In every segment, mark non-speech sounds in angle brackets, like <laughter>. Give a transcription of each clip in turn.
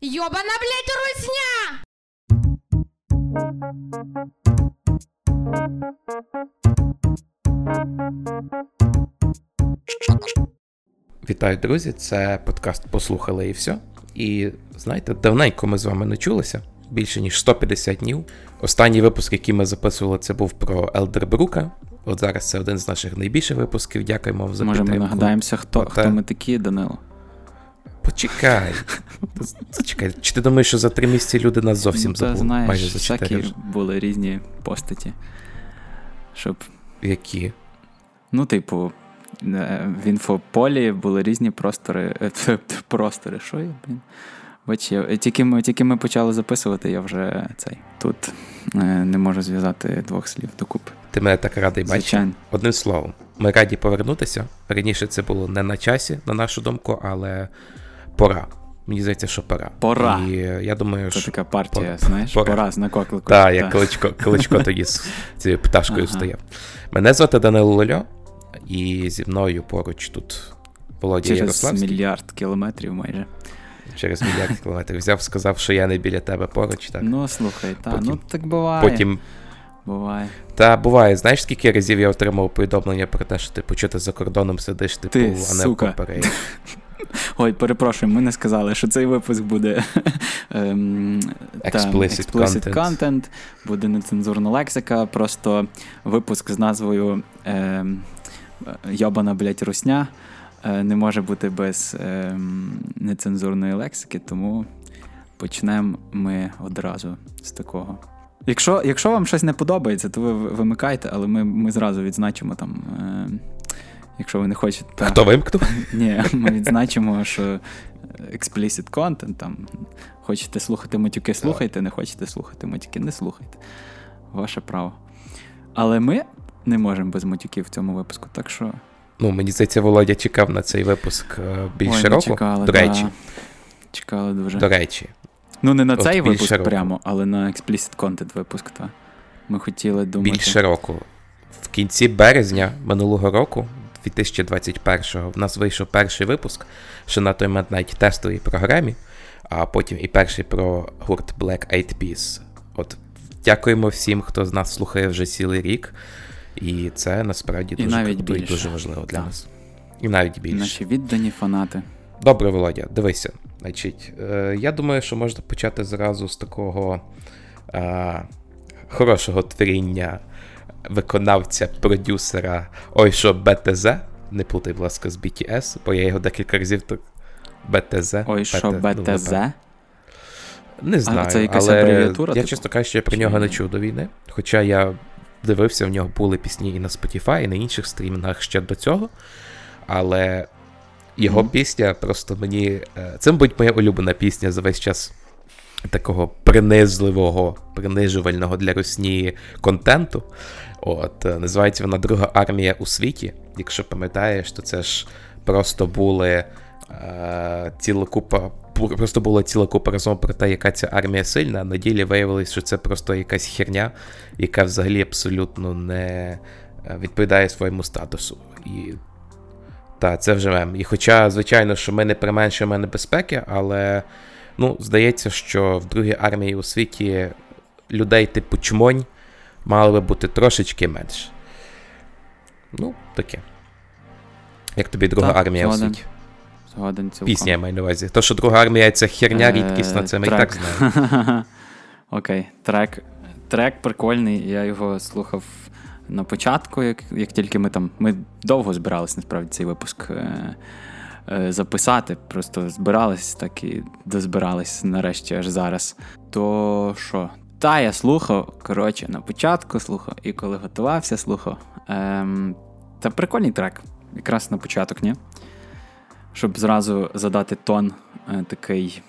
Йобана, блядь, русня! Вітаю, друзі! Це подкаст Послухали і все. І знаєте, давненько ми з вами не чулися. Більше ніж 150 днів. Останній випуск, який ми записували, це був про Елдербрука. От зараз це один з наших найбільших випусків. Дякуємо вам за Може, підтримку. ми нагадаємося, хто, Проте- хто ми такі, Данило. Почекай. Зачекай. Чи ти думаєш, що за три місяці люди нас зовсім Ну, забули? знаєш, Майже за всякі були різні постаті. Щоб, Які? ну, типу, е, в інфополі були різні простори. е, Простори, що я, блін? Бач, я, тільки, ми, тільки ми почали записувати, я вже цей тут е, не можу зв'язати двох слів докупи. Ти мене так радий. Звичайно. Одним словом, ми раді повернутися. Раніше це було не на часі, на нашу думку, але пора. Мені здається, що пора. Пора. І е, я думаю, Це що. така партія, пора. знаєш, Пора. пора з. Так, як Кличко, Кличко тоді з <laughs> цією пташкою Ага. стояв. Мене звати Данило Лольо, і зі мною поруч тут Володя Через Ярославський. мільярд кілометрів майже. Через мільярд <laughs> кілометрів. Взяв, сказав, що я не біля тебе поруч. Так. Ну, слухай, та, Потім- ну так буває. Потім Буває. Та буває, знаєш, скільки разів я отримав повідомлення про те, що типу, що ти за кордоном сидиш, типу, Ти, а не в сука. <laughs> Ой, перепрошую, ми не сказали, що цей випуск буде <laughs> ем, там, Explicit explicit content. content, буде нецензурна лексика, просто випуск з назвою ем, Йобана, блять, русня е, не може бути без ем, нецензурної лексики, тому почнемо ми одразу з такого. Якщо, якщо вам щось не подобається, то ви вимикайте, але ми, ми зразу відзначимо там. Е, Якщо ви не хочете. та- Хто вимкнув? <laughs> ні, ми відзначимо, що explicit content, там хочете слухати матюки, слухайте, не хочете слухати матюки, не слухайте. Ваше право. Але ми не можемо без матюків в цьому випуску, так що. Ну, мені здається, Володя чекав на цей випуск е, більше року. чекали, До речі, Чекали дуже. до речі. Ну, не на От цей випуск року. прямо, але на explicit content випуск, та. Ми хотіли думати. Більше року. В кінці березня минулого року, 2021-го, в нас вийшов перший випуск, що на той момент навіть тестовій програмі, а потім і перший про гурт Black Eyed Peas. От дякуємо всім, хто з нас слухає вже цілий рік. І це насправді І дуже навіть круто і більше. дуже важливо для Так. нас. І навіть більше. Наші віддані фанати. Добре, Володя, дивися. Значить, е, я думаю, що можна почати зразу з такого е, хорошого творіння виконавця, продюсера Ой, що БТЗ. Не плутай, будь ласка, з BTS, бо я його декілька разів так. БТЗ. Ой, що БТЗ? Не знаю, це якась але абревіатура, я, типу? чесно кажучи, я про нього не чув до війни. Хоча я дивився, в нього були пісні і на Spotify, і на інших стрімінгах ще до цього. Але його Мгм. пісня просто мені. е, Це, мабуть, моя улюблена пісня за весь час такого принизливого, принижувального для русні контенту. От, е, називається вона Друга армія у світі. Якщо пам'ятаєш, то це ж просто були е, ціла купа. Просто була ціла купа розмов про те, яка ця армія сильна, на ділі виявилось, що це просто якась херня, яка взагалі абсолютно не е, відповідає своєму статусу. І та, це вже мем. І хоча, звичайно, що ми не применшуємо небезпеки, але ну, здається, що в другій армії у світі людей типу чмонь мало би бути трошечки менше. Ну, таке. Як тобі друга Так, армія у світі? Згоден цілком. Пісня я маю на увазі. То, що друга армія це херня Е, рідкісна, це ми і так <laughs> знаємо. Окей, трек. Трек прикольний, я його слухав на початку, як, як тільки ми там. Ми довго збирались насправді цей випуск е, записати. Просто збирались, так і дозбирались нарешті аж зараз. То що? Та я слухав, коротше, на початку слухав, і коли готувався, слухав. Ем, та прикольний трек. Якраз на початок, ні? Щоб зразу задати тон е, такий.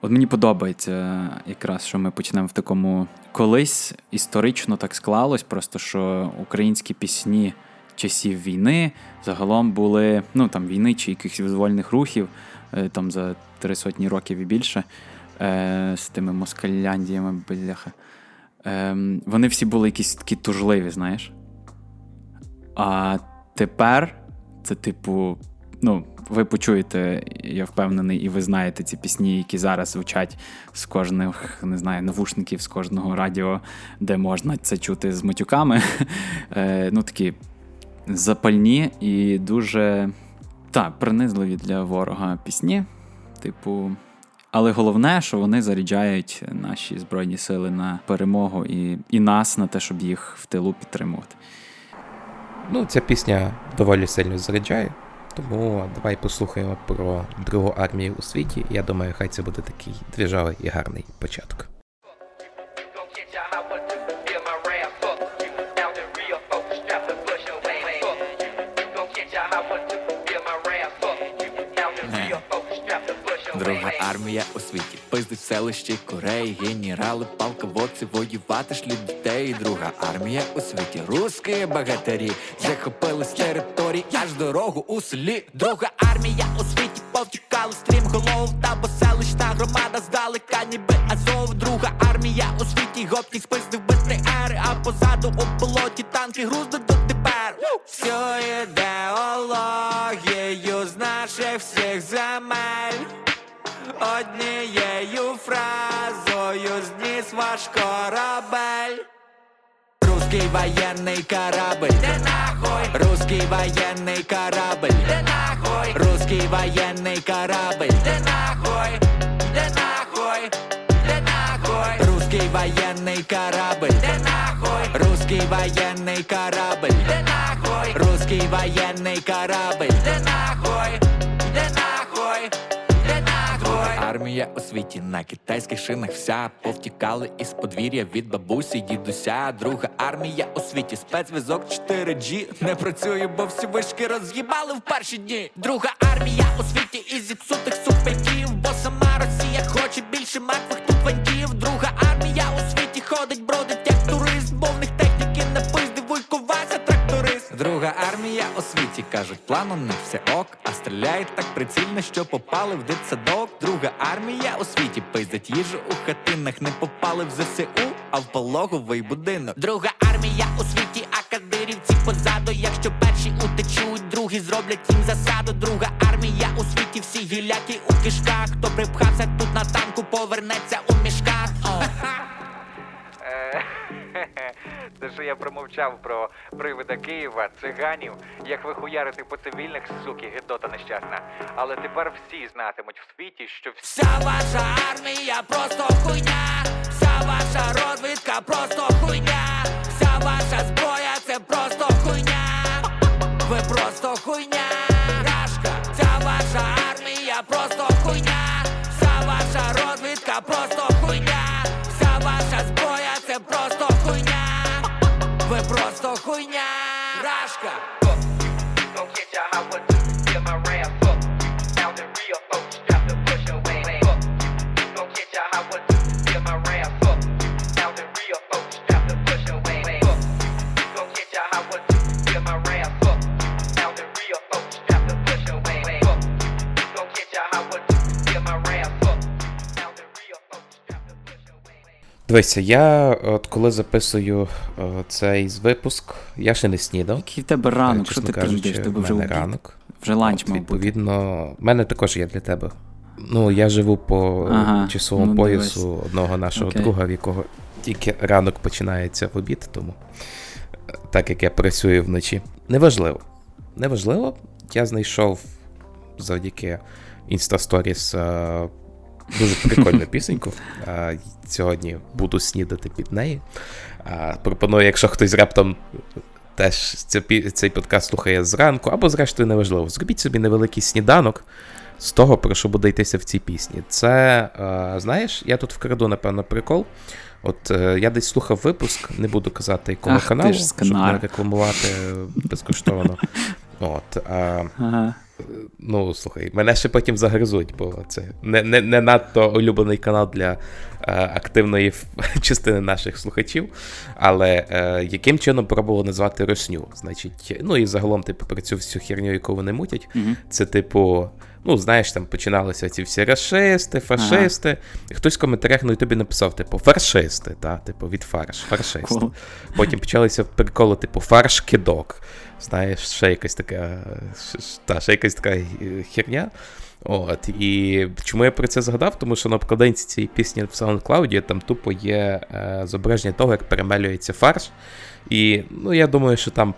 От мені подобається е, якраз, що ми почнемо в такому. Колись історично так склалось, просто що українські пісні часів війни загалом були, ну там війни чи якихось визвольних рухів, е, там за три сотні років і більше, е, з тими москаляндіями, бляха. Е, вони всі були якісь такі тужливі, знаєш. А тепер це, типу, ну, ви почуєте, я впевнений, і ви знаєте ці пісні, які зараз звучать з кожних не знаю, навушників, з кожного радіо, де можна це чути з матюками. <laughs> Е, ну такі запальні і дуже так, принизливі для ворога пісні. Типу. Але головне, що вони заряджають наші збройні сили на перемогу і і нас на те, щоб їх в тилу підтримувати. Ну, ця пісня доволі сильно заряджає, тому давай послухаємо про другу армію у світі. Я думаю, хай це буде такий двіжавий і гарний початок. Друга армія у світі пиздить селищі Кореї, генерали, полководці, воювати шлють дітей. Друга армія у світі, русські багатирі захопили з території аж дорогу у селі. Друга армія у світі повтікали стрім голов та бо селищна громада здалека, ніби Азов. Друга армія у світі гопнік спиздив БТР, а позаду у болоті танки груздуть до тепер. Все ідеологією з наших всіх земель Однією фразою зніс ваш корабель. Русский военный корабль, де нахуй? Русский военный корабль, де нахуй? Русский военный корабль, де нахуй? Де нахуй? Де нахуй? Русский военный корабль, де нахуй? Русский военный корабль, де нахуй? Русский военный корабль, де нахуй? Армія у світі на китайських шинах вся повтікали із подвір'я від бабусі, дідуся. Друга армія у світі, спецвизок 4G не працює, бо всі вишки роз'їбали в перші дні. Друга армія у світі із зіпсутих супертів, бо сама Росія хоче більше мертвих тут вантів. Друга армія у світі ходить, бродить Друга армія у світі кажуть, план у них все ок, а стріляють так прицільно, що попали в дитсадок. Друга армія у світі пиздить їжу у хатинах, не попали в ЗСУ, а в пологовий будинок. Друга армія у світі, а кадирівці позаду. Якщо перші утечуть, другі зроблять їм засаду. Друга армія у світі, всі гіляті у кишках. Хто припхався тут на танку, повернеться у мішках. О. <laughs> Е, Це що я промовчав про привида Києва, циганів, як ви хуярите по цивільних, суки, гидота нещасна. Але тепер всі знатимуть в світі, що. Вся ваша армія просто хуйня, вся ваша розвідка просто хуйня, вся ваша зброя це просто хуйня, ви просто хуйня, рашка, вся ваша армія просто хуйня, вся ваша розвідка просто хуйня, вся ваша зброя це просто просто Дивися, я от коли записую е, цей випуск, я ще не снідав. Який в тебе ранок, Е, що ти кажучи? Тебе вже мене обід. ранок. Вже ланч бути. Відповідно, в мене також є для тебе. Ну, я живу по Ага, часовому ну, поясу одного нашого Окей. друга, в якого тільки ранок починається в обід, тому е, так як я працюю вночі. Неважливо. Неважливо. Я знайшов завдяки е, дуже прикольну пісеньку. Е, Сьогодні буду снідати під неї. Е, Пропоную, якщо хтось раптом теж цей подкаст слухає зранку, або, зрештою, неважливо, зробіть собі невеликий сніданок з того, про що буде йтися в цій пісні. Це, е, знаєш, я тут вкраду, напевно, прикол. От е, я десь слухав випуск, не буду казати якого Ах каналу, щоб не рекламувати безкоштовно. <laughs> От, а, Ага. Ну, слухай, мене ще потім загризуть, бо це не, не, не надто улюблений канал для е, активної <laughs> частини наших слухачів. Але е, яким чином пробували назвати Росню? Значить, ну і загалом, типу, про цю всю херню, яку вони мутять, Мгм. це, типу, Ну, знаєш, там починалися ці всі расисти, фашисти. І хтось в коментарях ну, і тобі написав, типу, фаршисти, та, типу, від фарш, фаршист. Cool. Потім почалися приколи, типу, фарш-кидок. Знаєш, ще якась така, та, ще якась така херня. От, і чому я про це згадав? Тому що на обкладинці цієї пісні в SoundCloud там тупо є е, зображення того, як перемелюється фарш. І ну, я думаю, що там,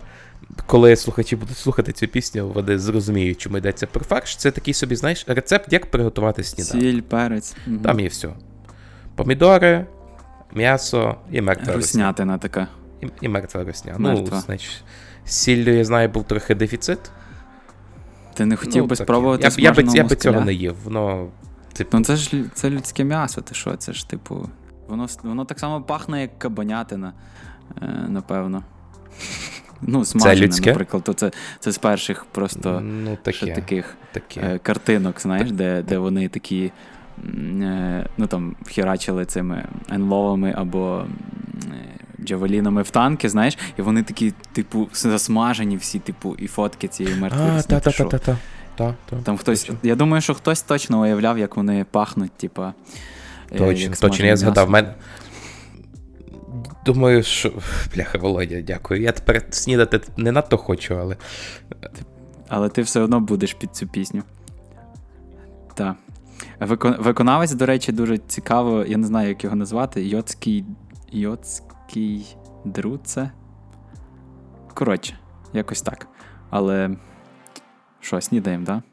коли слухачі будуть слухати цю пісню, вони зрозуміють, чому йдеться про фарш. Це такий собі, знаєш, рецепт, як приготувати сніданок. Сіль, перець. Там є все. Помідори, м'ясо і мертва русня. Руснятина така. І, і мертва русня. Мертва. Ну, значить, сіллю, я знаю, був трохи дефіцит. Ти не хотів ну, би таке. спробувати Я, я, би, я би цього не їв. Воно, типу, Ну це ж це людське м'ясо, ти що? Це ж типу. Воно, воно так само пахне, як кабанятина, е, напевно. Ну, смажене, людське? наприклад, то це, це з перших просто ну, ще таке. таких таке. е, картинок, знаєш, де, де вони такі. е, Ну там вхерачили цими енловами або джавелінами в танки, знаєш, і вони такі, типу, засмажені всі, типу, і фотки цієї мертвої А, та, та, ти та, що? та, та. Та, та. Там хтось. Я думаю, що хтось точно уявляв, як вони пахнуть, типа. е, Точно, точно, я згадав. Мен... Думаю, що. Бляха, Володя, дякую. Я тепер снідати не надто хочу, але. Але ти все одно будеш під цю пісню. Так. Викон... Виконавець, до речі, дуже цікаво, я не знаю, як його назвати. Йоцький. Йоцький Друце. Коротше, якось так. Але. Що, снідаємо? Да?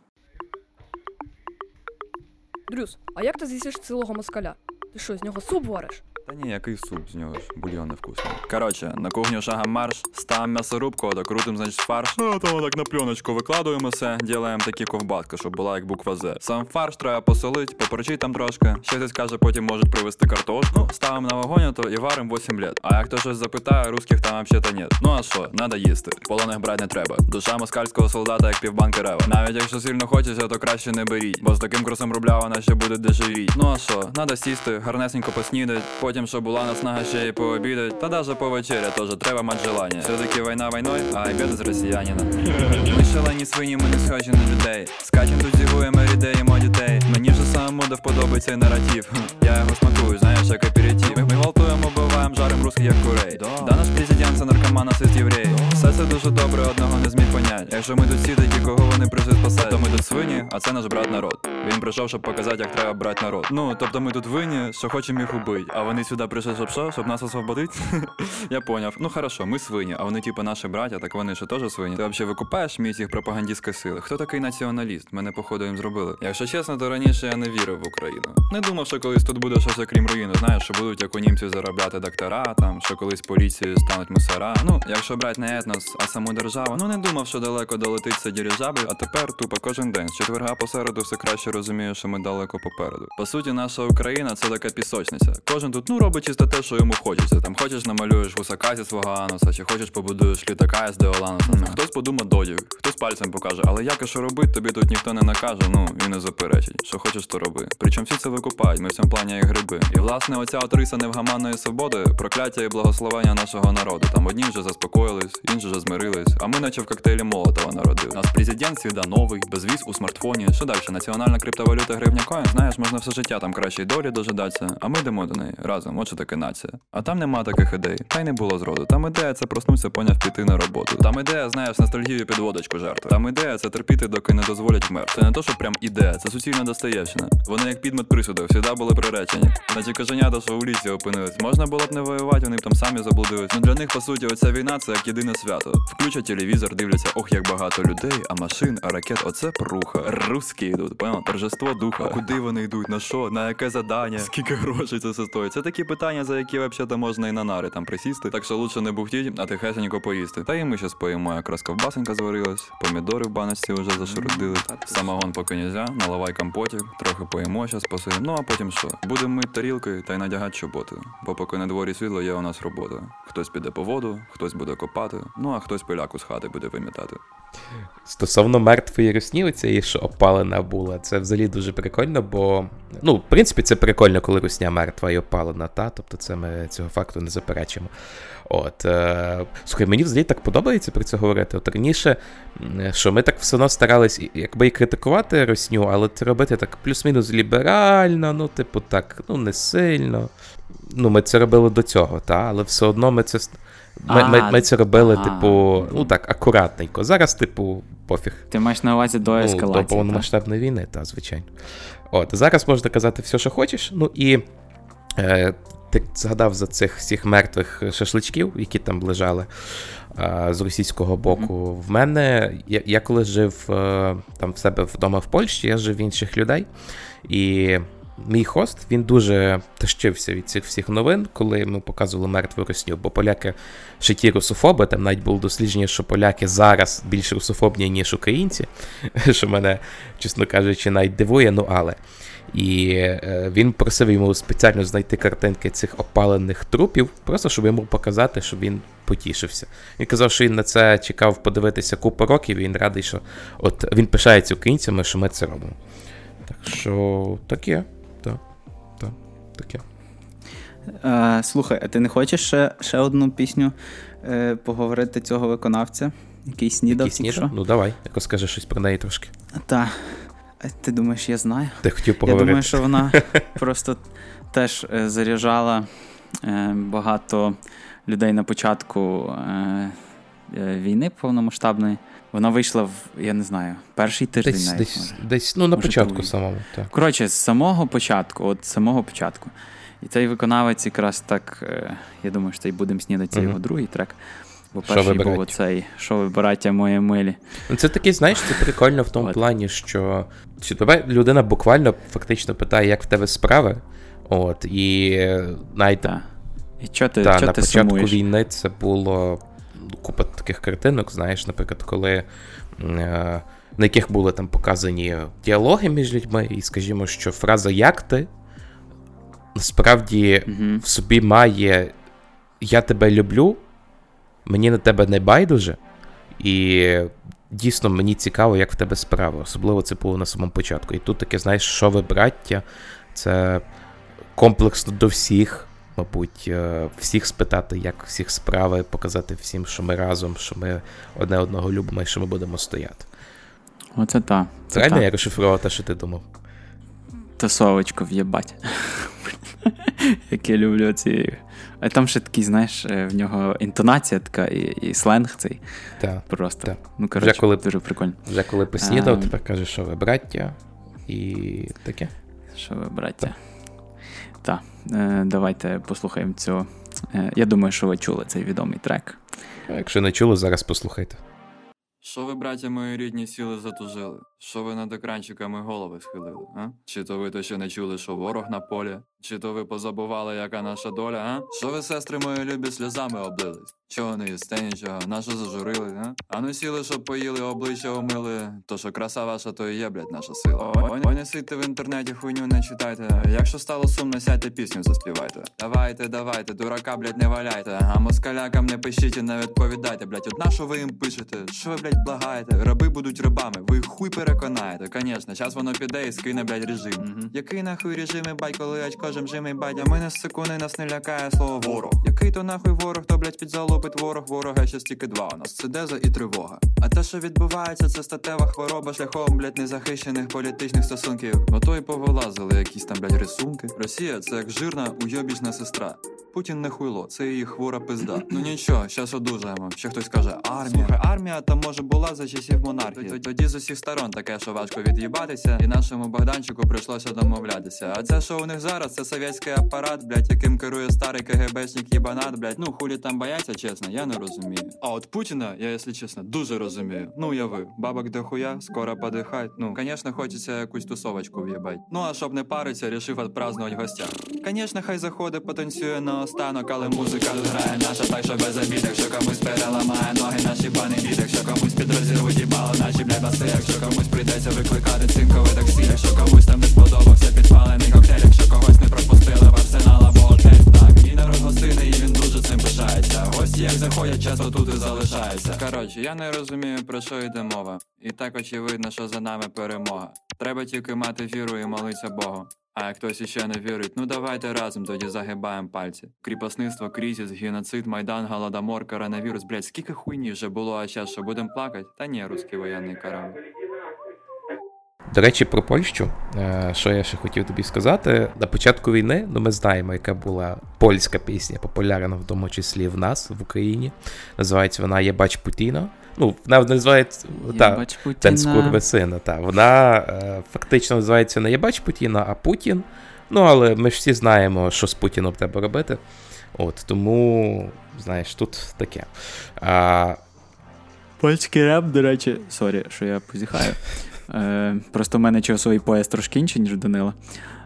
Дрюс, а як ти з'їсиш цілого москаля? Ти що, з нього суп вариш? Та ні, який суп з нього ж, бульйон невкусний. Коротше, на кухню шагом марш, ставимо м'ясорубку, докрутим, значить, фарш. Ну, то так на пленочку викладуємо все, ділаємо такі ковбатки, щоб була як буква З. Сам фарш треба посолить, поперчить там трошки. Ще хтось каже, потім можуть привезти картошку. Ну, ставимо на вогонь, то і варимо 8 лет. А як хто щось запитає, русських там взагалі нет. Ну а що, надо їсти. Полоних брати не треба. Душа москальського солдата, як півбанки рева. Навіть якщо сильно хочеться, то краще не беріть. Бо з таким курсом рубля вона ще буде дешевіть. Ну а що, надо сісти, гарнесенько поснідать, потім, щоб була наснага ще й пообідать, та даже повечеря теж треба мати желання. Все-таки війна війною, а обід з росіянина. Ми шалені свині, ми не схожі на людей. Скачем тут зігуємо рідеємо дітей. Мені вже самому да вподобається цей наратив. Я його смакую, знаєш, як аперитив. Ми, гвалтуємо, биваємо, жарим русських як курей. Да наш президент це наркоман, а сесть єврей. Все це дуже добре, одного не зміг понять. Якщо ми тут такі, кого вони прийшли спасати, то ми тут свині, а це наш брат народ. Він прийшов, щоб показати, як треба брати народ. Ну, тобто ми тут винні, що хочемо їх убити. А вони сюди прийшли, щоб що? Щоб нас освободити? <laughs> Я поняв. Ну хорошо, ми свині, а вони типу наші браття, так вони ще теж свині. Ти взагалі викупаєш міць їх пропагандистської сили? Хто такий націоналіст? Мене, походу, їм зробили. Якщо чесно, то раніше я не вірив в Україну. Не думав, що колись тут буде щось окрім руїни. Знаєш, що будуть як у німців заробляти доктора, там, що колись поліцією стануть мусора. Ну, якщо брати не етнос, а саму державу, ну не думав, що далеко долетить цей а тепер тупо кожен день. З четверга посереду все краще розумію, що ми далеко попереду. По суті, наша Україна це така пісочниця. Кожен тут ну робить чисто те, що йому хочеться. Там хочеш намалюєш гусака зі свого ануса, чи хочеш побудуєш літака з деолануса. Хтось подумає додів, хтось пальцем покаже, але як і що робить, тобі тут ніхто не накаже, ну і не заперечить. Що хочеш, то роби. Причому всі це викупають, ми в цьому плані як гриби. І власне оця от риса невгаманної свободи, прокляття і благословення нашого народу. Там одні вже заспокоїлись, інші вже змирились, а ми наче в коктейлі Молотова народили. Нас президент свіда новий, безвіз у смартфоні. Що далі? Національна криптовалюта гривня коін, знаєш, можна все життя там кращої долі дожидатися, а ми йдемо до неї разом, от що таке нація. А там нема таких ідей, та й не було зроду. Там ідея це проснуться, поняв піти на роботу. Там ідея, знаєш, ностальгію під водочку жертви. Там ідея це терпіти, доки не дозволять вмер. Це не то, що прям ідея, це суцільна Достоєвщина. Вони як підмет присудок, завжди були приречені. Наче коженята, що у лісі опинились. Можна було б не воювати, вони б там самі заблудились. Ну для них, по суті, оця війна це як єдине свято. Включать телевізор, дивляться, ох, як багато людей, а машин, а ракет, оце пруха. Русські йдуть, понял? Торжество духа. А куди вони йдуть? На що? На яке задання? Скільки грошей це все стоїть? Це такі питання, за які взагалі можна і на нари там присісти. Так що лучше не бухтіть, а тихесенько поїсти. Та і ми щас поїмо, якраз ковбасенька зварилась, помідори в баночці вже зашурудили. Самогон поки нельзя, наливай компотик, трохи поїмо, щас посидимо. Ну а потім що? Будемо мити тарілки та й надягати чоботи. Бо поки на дворі світло, є у нас робота. Хтось піде по воду, хтось буде копати, ну а хтось пиляку з хати буде вимітати. Стосовно мертвої русні, оцієї, що опалена була, це взагалі дуже прикольно, бо, ну, в принципі, це прикольно, коли русня мертва і опалена, та? Тобто це ми цього факту не заперечимо. От, е, Слухай, мені взагалі так подобається про це говорити. От раніше, що ми так все одно старались якби і критикувати русню, але це робити так плюс-мінус ліберально, ну, типу, так, ну, не сильно. Ну, ми це робили до цього, та? але все одно ми це. Ми, ми, А, ми це робили, а. типу, ну так, акуратненько. Зараз, типу, пофіг. Ти маєш на увазі до Ну, до повномасштабної війни, та, звичайно. От, зараз можна казати все, що хочеш. Ну і е, ти згадав за цих всіх мертвих шашличків, які там лежали е, з російського боку. В мене, я, я коли жив е, там в себе вдома в Польщі, я жив в інших людей. І мій хост він дуже тащився від цих всіх новин, коли йому показували мертву росню, бо поляки ще ті русофоби, там навіть було дослідження, що поляки зараз більш русофобні, ніж українці, <laughs> що мене, чесно кажучи, навіть дивує, ну але. І е, він просив йому спеціально знайти картинки цих опалених трупів, просто щоб йому показати, щоб він потішився. Він казав, що він на це чекав подивитися купу років, і він радий, що от він пишається українцями, що ми це робимо. Так що таке, так, так, таке. Е, слухай, а ти не хочеш ще, ще одну пісню е, поговорити цього виконавця, який снідав Який снідав? Ну давай, якось скажи щось про неї трошки. Та. А Ти думаєш, я знаю? Ти хотів Я думаю, що вона <laughs> просто теж е, заряджала е, багато людей на початку е, війни повномасштабної. Вона вийшла в, я не знаю, перший тиждень Десь, навіть. десь, може. десь, ну, на Може, початку другий. самому. Так. Коротше, з самого початку, от з самого початку. І цей виконавець якраз так, е, я думаю, що це і будемо снідати, Мгм. його другий трек. Бо Що перший ви, був оцей Що ви, браття мої милі. Ну, Це такий, знаєш, це прикольно в тому От. плані, що чи тебе людина буквально фактично питає, як в тебе справи. От, і е, навіть Та. І чо ти, та, чо на ти початку сумуєш? війни це було купа таких картинок, знаєш, наприклад, коли. Е, на яких були там показані діалоги між людьми, і скажімо, що фраза як ти насправді Мгм. в собі має Я тебе люблю, мені на тебе не байдуже, і дійсно мені цікаво, як в тебе справи. Особливо це було на самому початку. І тут таке, знаєш, що ви, браття, це комплексно до всіх, мабуть, е, всіх спитати, як всіх справи, показати всім, що ми разом, що ми одне одного любимо і що ми будемо стояти. Оце та. Це Правильно та. я розшифрував те, що ти думав? Тусовочку в'єбать. <laughs> Як я люблю ці. А там ще такий, знаєш, е, в нього інтонація така і, і сленг цей. Так. Просто. Так. Ну, коротше, Вже коли- дуже прикольно. Вже коли поснідав, Ем. тепер кажеш, що ви браття, і таке. Що ви, браття? Так, е, давайте послухаємо цього. Е, я думаю, що ви чули цей відомий трек. А Якщо не чули, зараз послухайте. Що ви, браття мої рідні, сіли затужили? Що ви над екранчиками голови схилили? А? Чи то ви то ще не чули, що ворог на полі? Чи то ви позабували, яка наша доля? А? Що ви, сестри мої любі, сльозами облились? Чого не їсте нічого? Нащо зажурили? А? а ну сіли, щоб поїли, обличчя омили. То що краса ваша, то і є, блядь, наша сила. Ой, не сидьте в інтернеті, хуйню не читайте. Якщо стало сумно, сядьте пісню заспівайте. Давайте, давайте, дурака, блядь, не валяйте. А москалякам не пишіть і не відповідайте, блядь. От на що ви їм пишете? Що ви, блядь, благаєте? Раби будуть рабами, ви їх хуй переконаєте. Конечно, час воно піде і скине, блядь, режим. Угу. Який нахуй режими, бай, коли очко жимжими, бадя. Мене з секунди нас не лякає слово ворог. Який то нахуй ворог, то, блядь, підзалупить ворог, ворога ще стільки два у нас. Це деза і тривога. А те, що відбувається, це статева хвороба шляхом, блядь, незахищених політичних стосунків. Ото й повилазили якісь там, блядь, рисунки. Росія це як жирна уйобічна сестра. Путін не хуйло, це її хвора пизда. Ну нічого, щас одужаємо. Ще хтось каже, армія. Слухай, армія там може була за часів монархії. Тоді з усіх сторон таке, що важко від'їбатися, і нашому Богданчику прийшлося домовлятися. А це, що у них зараз, це совєтський апарат, блядь, яким керує старий КГБшник єбанат, блядь. Ну хулі там бояться, чесно, я не розумію. А от Путіна, я, якщо чесно, дуже розумію. Ну уяви, бабок дохуя, скоро подихать. Ну, звісно, хочеться якусь тусовочку в'їбать. Ну а щоб не париться, рішив відпразднувати гостя. Звісно, хай заходить, потанцює на останок, але музика грає наша, так що без обід, якщо комусь переламає ноги, наші пани бід, якщо комусь підрозірвуть їбало, наші бля баси, якщо комусь прийдеться викликати цинкове таксі, якщо комусь там не сподобався підпалений коктейль, якщо когось не пропустили в арсенала, бо отець так Мій народ гостини, і він дуже цим пишається. Гості як заходять, часто тут і залишаються. Коротше, я не розумію, про що йде мова. І так очевидно, що за нами перемога. Треба тільки мати віру і молитися Богу. А як хтось іще не вірить, ну давайте разом тоді загибаємо пальці. Кріпосництво, кризис, геноцид, майдан, голодомор, коронавірус. Блять, скільки хуйні вже було, а зараз що будемо плакати? Та ні, русський воєнний корабль. До речі, про Польщу, е, що я ще хотів тобі сказати. На початку війни, ну ми знаємо, яка була польська пісня, популярна в тому числі в нас, в Україні. Називається вона Єбач Путіна. Ну, вона називається та, Путіна. Ten. Та. Вона е, фактично називається не Jebać Putina, а Путін. Ну, але ми ж всі знаємо, що з Путіном треба робити. От, тому, знаєш, тут таке. А, Польський реп, до речі, sorry, що я позіхаю. Е, просто в мене часовий пояс трошки інший, ніж Данила.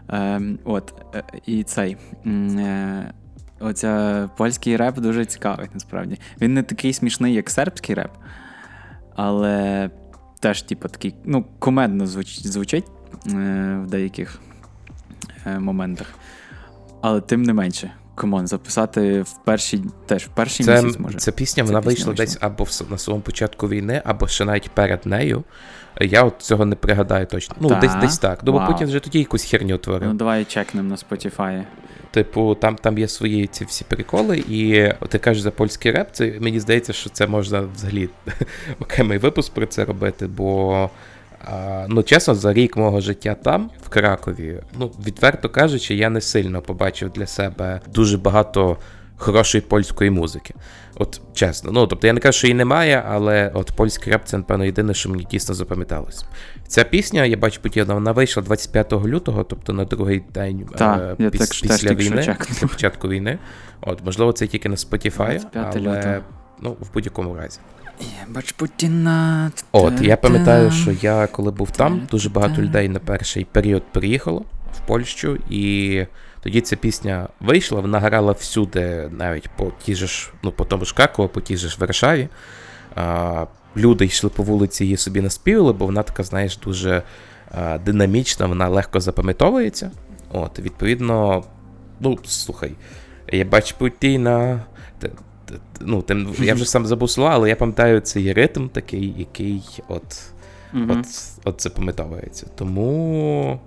Е, от, е, і цей. Е, оця польський реп дуже цікавий, насправді. Він не такий смішний, як сербський реп, але теж, типу, такий, ну, кумедно звуч, звучить е, в деяких е, моментах. Але тим не менше. Комон, записати в перший, теж в перший Це, місяць може. ця пісня Ця вона пісня вийшла вийшла. десь або в, на самому початку війни, або ще навіть перед нею. Я от цього не пригадаю точно. Ну, Та? десь десь так. Бо Вау. Путін вже тоді якусь херню творив. Ну, давай чекнемо на Spotify. Типу, там, там є свої ці всі приколи, і от ти кажеш за польський реп, це мені здається, що це можна взагалі <laughs> окремий випуск про це робити, бо. Ну, чесно, за рік мого життя там, в Кракові, ну, відверто кажучи, я не сильно побачив для себе дуже багато хорошої польської музики. От чесно. Ну, тобто я не кажу, що її немає, але от польський реп це, напевно, єдине, що мені дійсно запам'яталось. Ця пісня, я бачу Путіна, вона вийшла 25 лютого, тобто на другий день Так, е, я піс- так- після що війни, після початку війни. От, можливо, це тільки на Spotify, 25 але лютого. ну, в будь-якому разі. Бач Путіна. От, я пам'ятаю, що я коли був там, дуже багато людей на перший період приїхало в Польщу, і тоді ця пісня вийшла, вона грала всюди, навіть по ті ж, ну, по тому ж Кракову, по тій же ж Варшаві. А, люди йшли по вулиці, її собі наспівали, бо вона така, знаєш, дуже а, динамічна, вона легко запам'ятовується. От, відповідно, ну, слухай, я бачу Путіна. Ну, тим, я вже сам забув слова, але я пам'ятаю цей ритм такий, який от, Мгм. от, от запам'ятовується. Тому.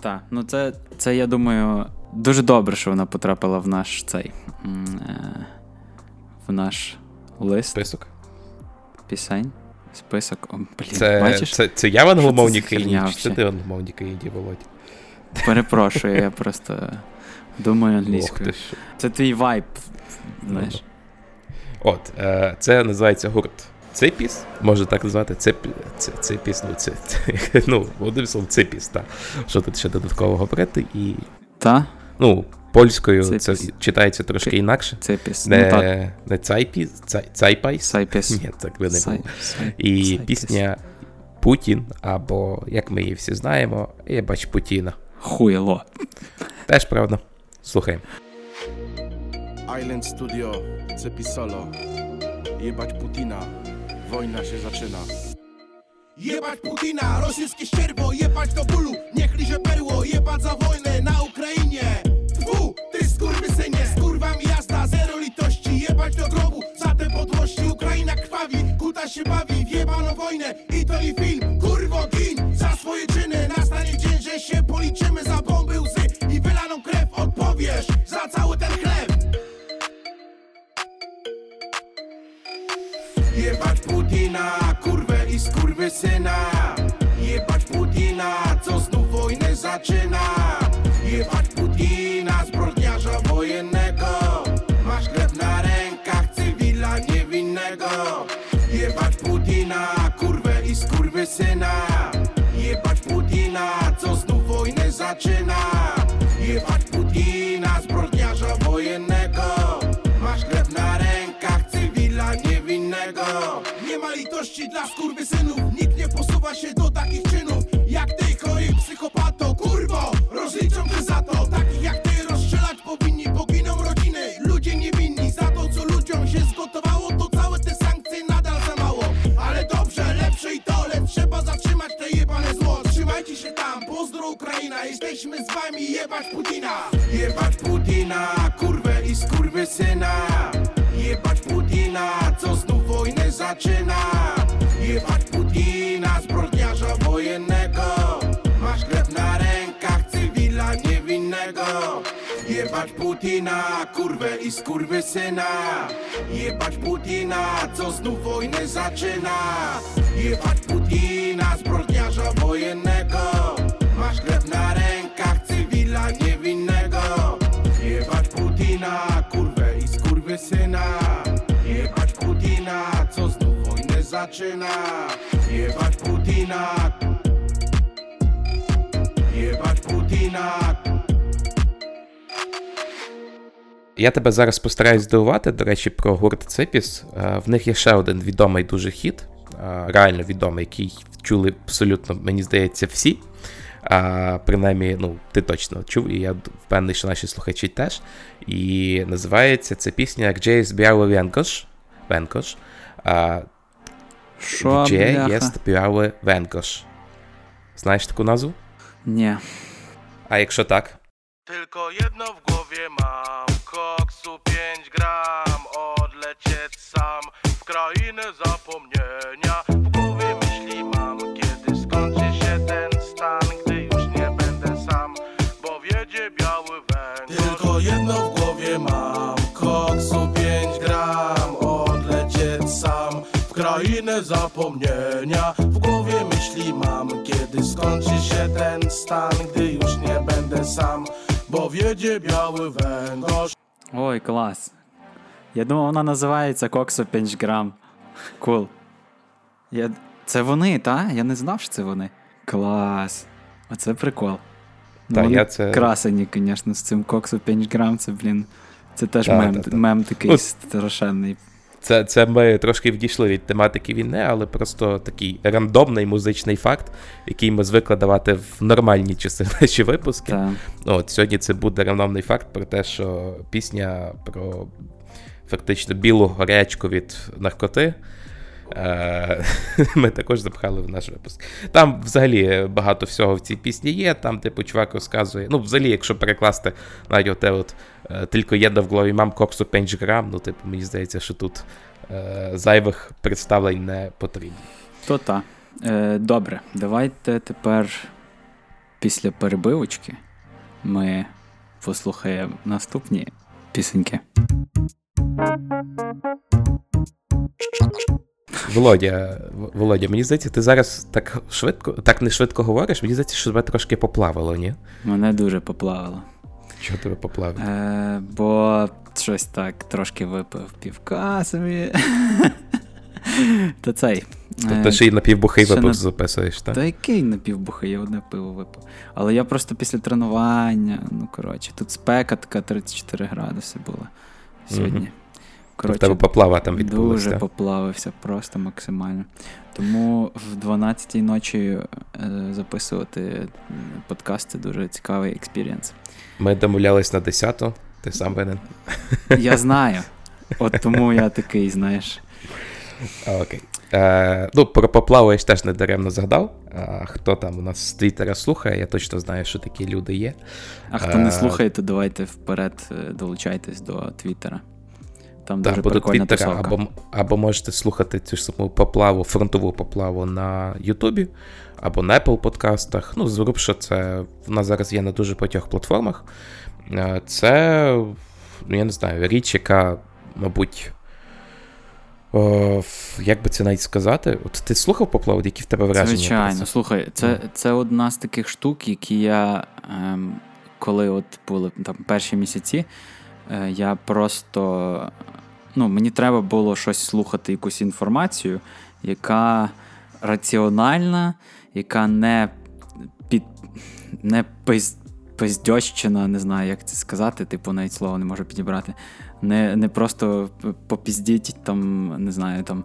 Так, ну це, це, я думаю, дуже добре, що вона потрапила в наш цей. е, В наш лист Список. пісень. Список. О, блін, Це, бачиш? це, це я в англомовній країні, чи це ти в англомовній країні, Володь? Перепрошую, я просто думаю англійською. Це твій вайб. Знаєш. От, е, це називається гурт Ципіс, можна так назвати. Цип, ц, ципіс, ну, це, це, <laughs> ну, одним словом, ципіс, так. Що тут ще додатково говорити? І, Та? ну, польською це читається трошки інакше. Це піс. Ну, так. Не, не цайпіс, цай, цайпайс. Сайпіс. Ні, так би не було. сай- І сайпіс. пісня Путін, або, як ми її всі знаємо, я бач Путіна. Хуйло. Теж правда. Слухаємо. Island Studio, Cepi Solo. Jebać Putina, wojna się zaczyna. Jebać Putina, rosyjskie ścierwo, jebać do bólu. Niech liże perło, jebać za wojnę na Ukrainie. Tfu, ty skurwysynie, skurwa mi jazda, zero litości. Jebać do grobu, za te podłości. Ukraina krwawi, kuta się bawi w jebaną wojnę. I to nie film, kurwo gin. Za swoje czyny, nastanie dzień, że się policzymy Za bomby, łzy. I wylaną krew Odpowiesz za cały ten chleb Jebać Putina, kurwę i skurwysyna Jebać Putina, co znów wojnę zaczyna. Jebać Putina, zbrodniarza wojennego. Masz krew na rękach cywila niewinnego. Jebać Putina, kurwę i skurwysyna Jebać Putina, co znów wojnę zaczyna. Jebać Putina, zbrodniarza wojennego. Masz krew na Nie ma litości dla skurwysynów. Nikt nie posuwa się do takich czynów Jak ty, chory psychopato Kurwo, rozliczą cię za to Takich jak ty rozstrzelać powinni. Poginą rodziny, ludzie niewinni. Za to co ludziom się zgotowało To całe te sankcje nadal za mało. Ale dobrze, lepsze i to trzeba zatrzymać te jebane zło. Trzymajcie się tam, pozdro Ukraina. Jesteśmy z wami, jebać Putina. Jebać Putina, kurwę i skurwysyna Jebać Putina co znów wojnę zaczyna. Jebać Putina, zbrodniarza wojennego. Masz krew na rękach cywila niewinnego. Jebać Putina, kurwę i skurwysyna Jebać Putina, co znów wojnę zaczyna. Jebać Putina, zbrodniarza wojennego. Masz krew na rękach cywila niewinnego. Jebać Putina, kurwę i skurwysyna Jebać Putina, co znów wojnę zaczyna Jebać Putina Jebać Putina Я тебе зараз постараюсь здивувати, до речі, про гурт Ципіс. Е, В них є ще один відомий дуже хіт, е, реально відомий, який чули абсолютно, мені здається, всі. А, принаймні, ну, ти точно чув, і я впевнений, що наші слухачі теж. І називається ця пісня Gdzie jest biały węgorz. Węgorz. А, Що, Gdzie бляха? jest biały węgorz. Знаєш таку назву? Ні. А якщо так? Tylko jedno w głowie mam Koksu 5 gram Odlecieć sam W krainę zapomnienia krainę zapomnienia W głowie myśli mam Kiedy skończy się ten stan Gdy już nie będę sam Bo wiedzie biały węgorz Ой, клас. Я думав, вона називається Коксо 5 грам. Кул. Я... Це вони, та? Я не знав, що це вони. Клас. Оце прикол. Ну, Та, я це- Красені, звісно, з цим Коксо 5 грам, це, блін. Це теж Та, мем, та, та. мем такий Ну, страшенний. Це, це ми трошки відійшли від тематики війни, але просто такий рандомний музичний факт, який ми звикли давати в нормальні часи <laughs> наші випуски. Та. Ну, От сьогодні це буде рандомний факт про те, що пісня про фактично білу горячку від наркоти. е, <laughs> Ми також запхали в наш випуск. Там взагалі багато всього в цій пісні є. Там, типу, чувак розказує. Ну, взагалі, якщо перекласти навіть оте от тільки єдна в голові мам коксу 5 грам, ну, типу, мені здається, що тут е, зайвих представлень не потрібно. То та. Е, добре, давайте тепер після перебивочки ми послухаємо наступні пісеньки. Володя, Володя, мені здається, ти зараз так швидко, так не швидко говориш, мені здається, що тебе трошки поплавало, ні? Мене дуже поплавило. Чого тебе поплавило? Е, бо щось так трошки випив півка собі. <laughs> Та цей. Тобто ще й напівбухий на- записуєш, так? Та який напівбухий, я одне пиво випив. Але я просто після тренування, ну коротше, тут спека така 34 градуси була сьогодні. Мгм. То в тебе поплава там відбулася, Дуже так? поплавився, просто максимально. Тому в 12-й ночі е, записувати м, подкаст це дуже цікавий experience. Ми домовлялись на 10-ту, ти сам винен. Я <laughs> знаю. От тому я такий, знаєш. Окей. Е, ну, про поплаву я ж теж не даремно згадав. А, хто там у нас з Твіттера слухає, я точно знаю, що такі люди є. А хто не Е, слухає, то давайте вперед е, долучайтесь до Твіттера. Там Так, дуже до прикольна Твіттера, тусовка. або, або можете слухати цю ж саму поплаву, фронтову поплаву на Ютубі, або на Apple подкастах. Ну, зрубше, це в нас зараз є на дуже багатьох платформах. Е, Це, ну, я не знаю, річ, яка, мабуть. О, як би це навіть сказати? От ти слухав поплаву, які в тебе враження? Звичайно, це? слухай, це, це одна з таких штук, які я, ем, коли от були там перші місяці, е, я просто. Ну, мені треба було щось слухати, якусь інформацію, яка раціональна, яка не під не пиз, пиздьощина, не знаю, як це сказати, типу, навіть слово не можу підібрати. Не, не просто попіздіть, там, не знаю, там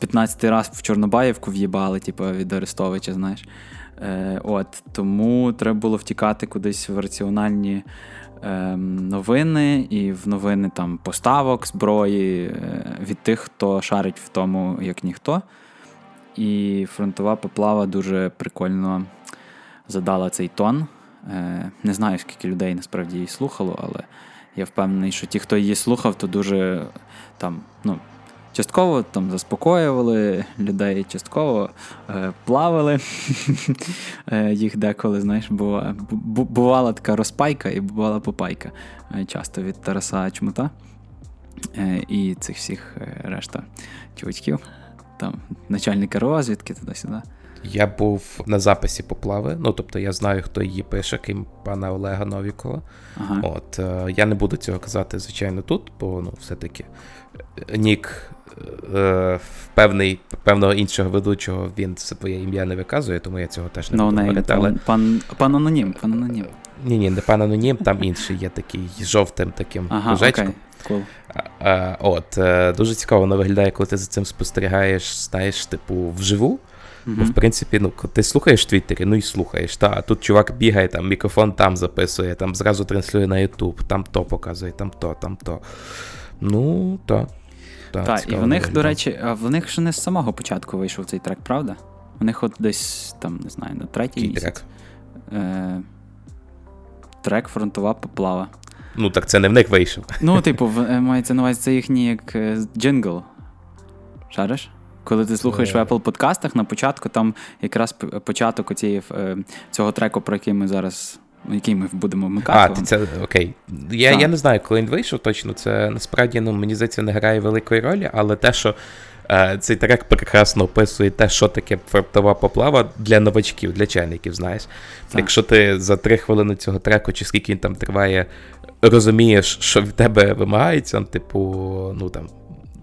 15 раз в Чорнобаївку в'їбали, типу, від Арестовича, знаєш. Е, от, тому треба було втікати кудись в раціональні ем, новини і в новини там поставок, зброї е, від тих, хто шарить в тому, як ніхто. І фронтова поплава дуже прикольно задала цей тон. Е, не знаю, скільки людей насправді її слухало, але я впевнений, що ті, хто її слухав, то дуже там, ну, частково там заспокоювали людей, частково е, плавили <laughs> е, їх деколи, знаєш, бува, бу- бувала така розпайка і бувала попайка е, часто від Тараса Чмута е, і цих всіх е, решта чувачків. Там начальника розвідки туди-сюди. Я був на записі поплави. Ну тобто я знаю, хто її пише, крім пана Олега Новікова. Ага. От е, я не буду цього казати, звичайно, тут, бо ну, все-таки Нік певний, певного іншого ведучого він своє ім'я не виказує, тому я цього теж не No буду говорити. Але пан, пан, пан анонім, пан анонім. ні, ні, не пан анонім, там інший є такий жовтим таким Ага, кружечком. окей, cool. А, а, От, е, дуже цікаво воно виглядає, коли ти за цим спостерігаєш, знаєш, типу, вживу. Бо, в принципі, ну, ти слухаєш в Твіттері, ну і слухаєш. Та, а тут чувак бігає, там мікрофон там записує, там зразу транслює на Ютуб, там то показує, там то, там то. Ну, то. Та, Так, і в них, до речі, в них ж не з самого початку вийшов цей трек, правда? У них от десь там, не знаю, на третій місяць. трек? Е, трек фронтова поплава. Ну, так це не в них вийшов. Ну, типу, в- е, мається на увазі це їхній як е, джингл. Шариш? Коли ти слухаєш в. Apple подкастах, на початку там якраз початок оцієї, е, цього треку, про який ми зараз. Який ми будемо вмикати. А, це окей. Я, Так. я не знаю, коли він вийшов точно. Це насправді, ну, мені здається, не грає великої ролі, але те, що е, цей трек прекрасно описує те, що таке фронтова поплава для новачків, для чайників, знаєш. Так. Якщо ти за три хвилини цього треку, чи скільки він там триває, розумієш, що від тебе вимагається, ну, типу, ну там.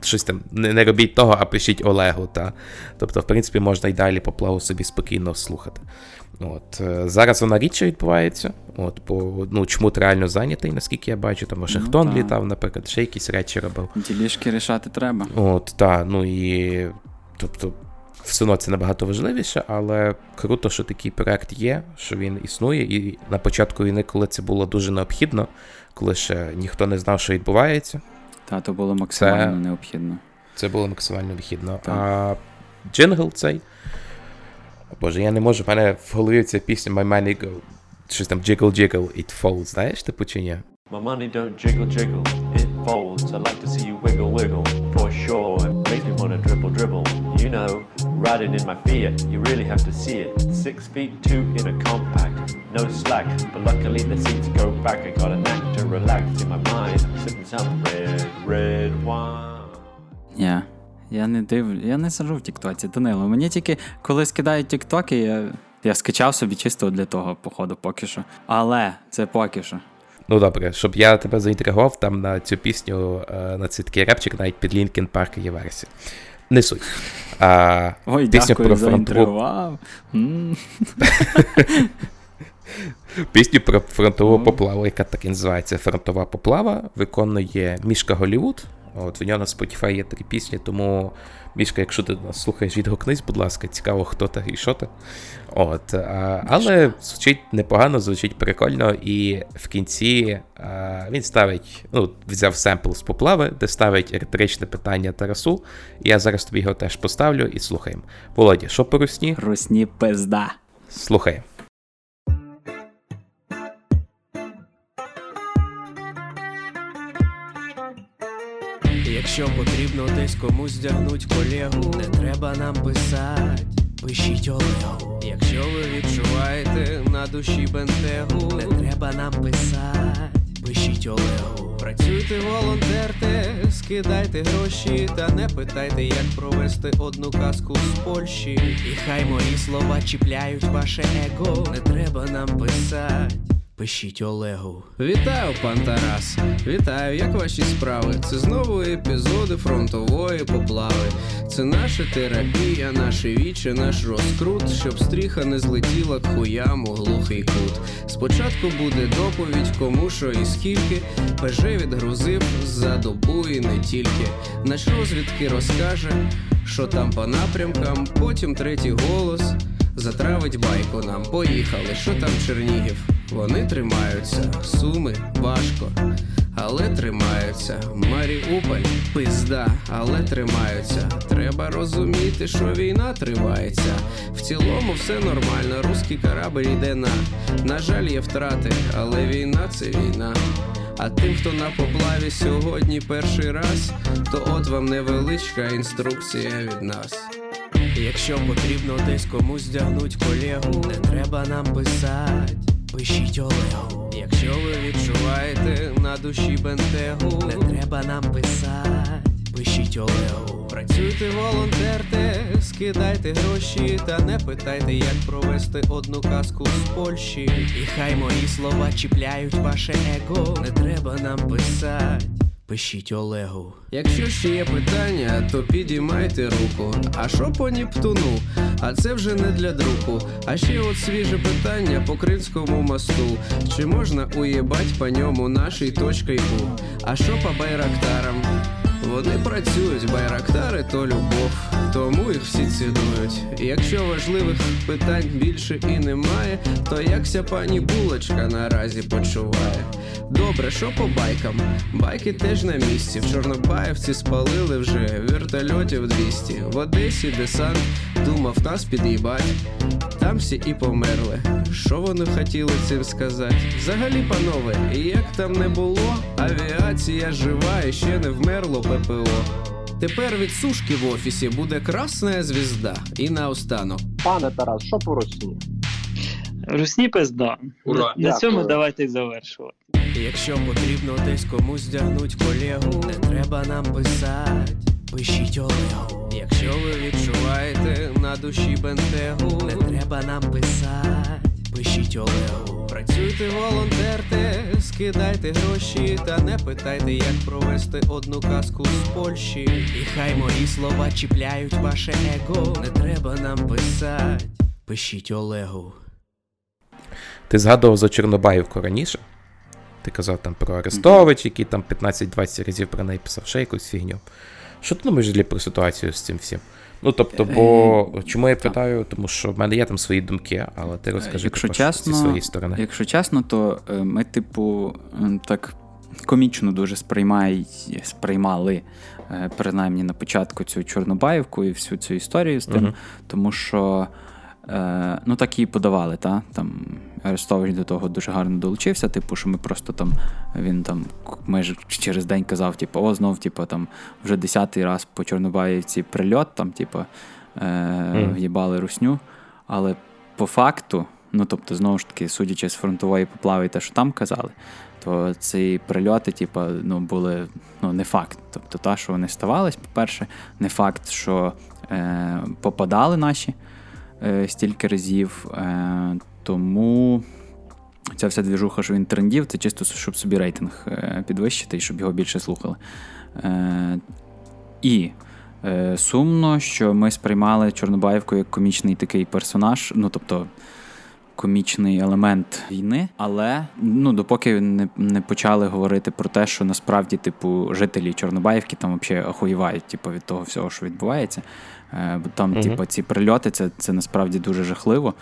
Щось там не, не робіть того, а пишіть Олегу. Та? Тобто, в принципі, можна й далі поплаву собі спокійно слухати. От, е, зараз вона рідше відбувається. От, бо ну, чмут реально зайнятий, наскільки я бачу. Там Вашингтон так. літав, наприклад, ще якісь речі робив. Ділішки рішати треба. От, та, ну і тобто, все одно це набагато важливіше, але круто, що такий проект є, що він існує. І на початку війни, коли це було дуже необхідно, коли ще ніхто не знав, що відбувається, Та то було максимально Це- необхідно. це було максимально вихідно. Так. А джингл цей. Боже, я не можу, в мене в голові ця пісня My Money Go. Щось там jiggle jiggle, it falls, знаєш, типу чи ні? My money don't jiggle jiggle, it folds. I like to see you wiggle wiggle, for sure. It makes me wanna dribble dribble. You know, riding in my Fiat, you really have to see it. Six feet two in a compact, no slack. But luckily the seats go back. I got a knack to relax in my mind. I'm sipping some red, red wine. Я. Я не дивлю, я не сижу в Тіктоці, Данило. Мені тільки коли скидають Тіктоки, я, я скачав собі чисто для того, походу, поки що. Але це поки що. Ну добре, щоб я тебе заінтригував, там на цю пісню, е, на цей такий репчик навіть під Linkin Park є версія. Не суть. А, Ой, пісню дякую про за фронтову <laughs> Пісню про фронтову поплаву, яка так і називається Фронтова поплава, виконує Мішка Голівуд. От в нього на Spotify є три пісні, тому Мішка, якщо ти нас слухаєш, відгукнись, будь ласка, цікаво, хто ти і що ти. От, а, але звучить непогано, звучить прикольно, і в кінці а, він ставить, ну, взяв семпл з поплави, де ставить риторичне питання Тарасу. Я зараз тобі його теж поставлю і слухаємо. Володя, що по русні? Русні пизда. Слухаємо. Якщо потрібно десь комусь здягнуть колегу, не треба нам писать, пишіть Олегу. Якщо ви відчуваєте на душі бентегу, не треба нам писать, пишіть Олегу. Працюйте, волонтерте, скидайте гроші, та не питайте, як провести одну казку з Польщі. І хай мої слова чіпляють ваше его, не треба нам писать. Пишіть Олегу. Вітаю, пан Тарас. Вітаю, як ваші справи? Це знову епізоди фронтової поплави. Це наша терапія, наше віче, наш розкрут, щоб стріха не злетіла к хуям у глухий кут. Спочатку буде доповідь, кому що і скільки. ПЖ відгрузив за добу і не тільки. Наш розвідки розкаже, що там по напрямкам, потім третій голос. Затравить байку нам, поїхали, що там Чернігів? Вони тримаються, суми важко, але тримаються. Маріуполь, пизда, але тримаються. Треба розуміти, що війна тривається. В цілому все нормально, руський корабль йде на. На жаль, є втрати, але війна це війна. А тим, хто на поплаві сьогодні перший раз, то от вам невеличка інструкція від нас. Якщо потрібно десь комусь вдягнуть колегу, не треба нам писать, пишіть Олегу. Якщо ви відчуваєте на душі бентегу, не треба нам писать, пишіть Олегу. Працюйте, волонтерте, скидайте гроші, та не питайте, як провести одну казку з Польщі. І хай мої слова чіпляють ваше его, не треба нам писать. Пишіть Олегу. Якщо ще є питання, то підіймайте руку. А що по Нептуну? А це вже не для друку. А ще от свіже питання по Кримському мосту. Чи можна уєбать по ньому нашій точкою? А що по байрактарам? Вони працюють, байрактари то любов, тому їх всі цінують. Якщо важливих питань більше і немає, то якся пані булочка наразі почуває. Добре, що по байкам? Байки теж на місці. В Чорнобаївці спалили вже вертольотів 200. В Одесі десант думав нас під'їбать. Там всі і померли. Що вони хотіли цим сказати? Взагалі, панове, як там не було, авіація жива і ще не вмерло ППО. Тепер від сушки в офісі буде красна звізда. І наостанок. Пане Тарас, що по Росії? Русні пизда. Ура. На цьому давайте завершувати. Якщо потрібно десь комусь вдягнуть колегу, не треба нам писать, пишіть Олегу. Якщо ви відчуваєте на душі бентегу, не треба нам писать, пишіть Олегу. Працюйте, волонтерте, скидайте гроші, та не питайте, як провести одну казку з Польщі. І хай мої слова чіпляють ваше его, не треба нам писать, пишіть Олегу. Ти згадував за Чорнобаївку раніше. Ти казав там про Арестович, який там 15-20 разів про неї писав ще якусь фігню. Що ти думаєш взагалі про ситуацію з цим всім? Ну тобто, бо чому я питаю? Тому що в мене є там свої думки, але ти розкажи Якщо також чесно, зі своєї сторони. Якщо чесно, то е, ми, типу, так комічно дуже сприймай, сприймали, е, принаймні на початку цю Чорнобаївку і всю цю історію з тим, Мгм. тому що. Е, ну, так її подавали, та? там Арестович до того дуже гарно долучився, типу, що ми просто там, він там майже через день казав, типу, о, знов, типу, там вже десятий раз по Чорнобаївці прильот, там, типу, е, в'їбали русню. Але по факту, ну тобто, знову ж таки, судячи з фронтової поплави і те, що там казали, то ці прильоти, типу, ну, були ну, не факт. Тобто, та, що вони ставались, по-перше, не факт, що е, попадали наші е, стільки разів. Тому ця вся двіжуха, що він трендів, це чисто, щоб собі рейтинг е, підвищити і щоб його більше слухали. Е, і е, сумно, що ми сприймали Чорнобаївку як комічний такий персонаж, ну тобто. Комічний елемент війни, але ну допоки не, не почали говорити про те, що насправді, типу, жителі Чорнобаївки там взагалі охуєвають, типу, від того всього, що відбувається. Бо там, Мгм. типу, ці прильоти, це, це насправді дуже жахливо.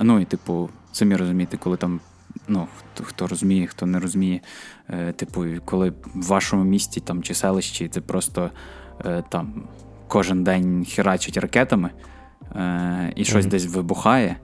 Ну і, типу, самі розумієте, коли там, ну, хто, хто розуміє, хто не розуміє, е, типу, коли в вашому місті там чи селищі це просто е, там кожен день херачать ракетами е, і щось Мгм. десь вибухає.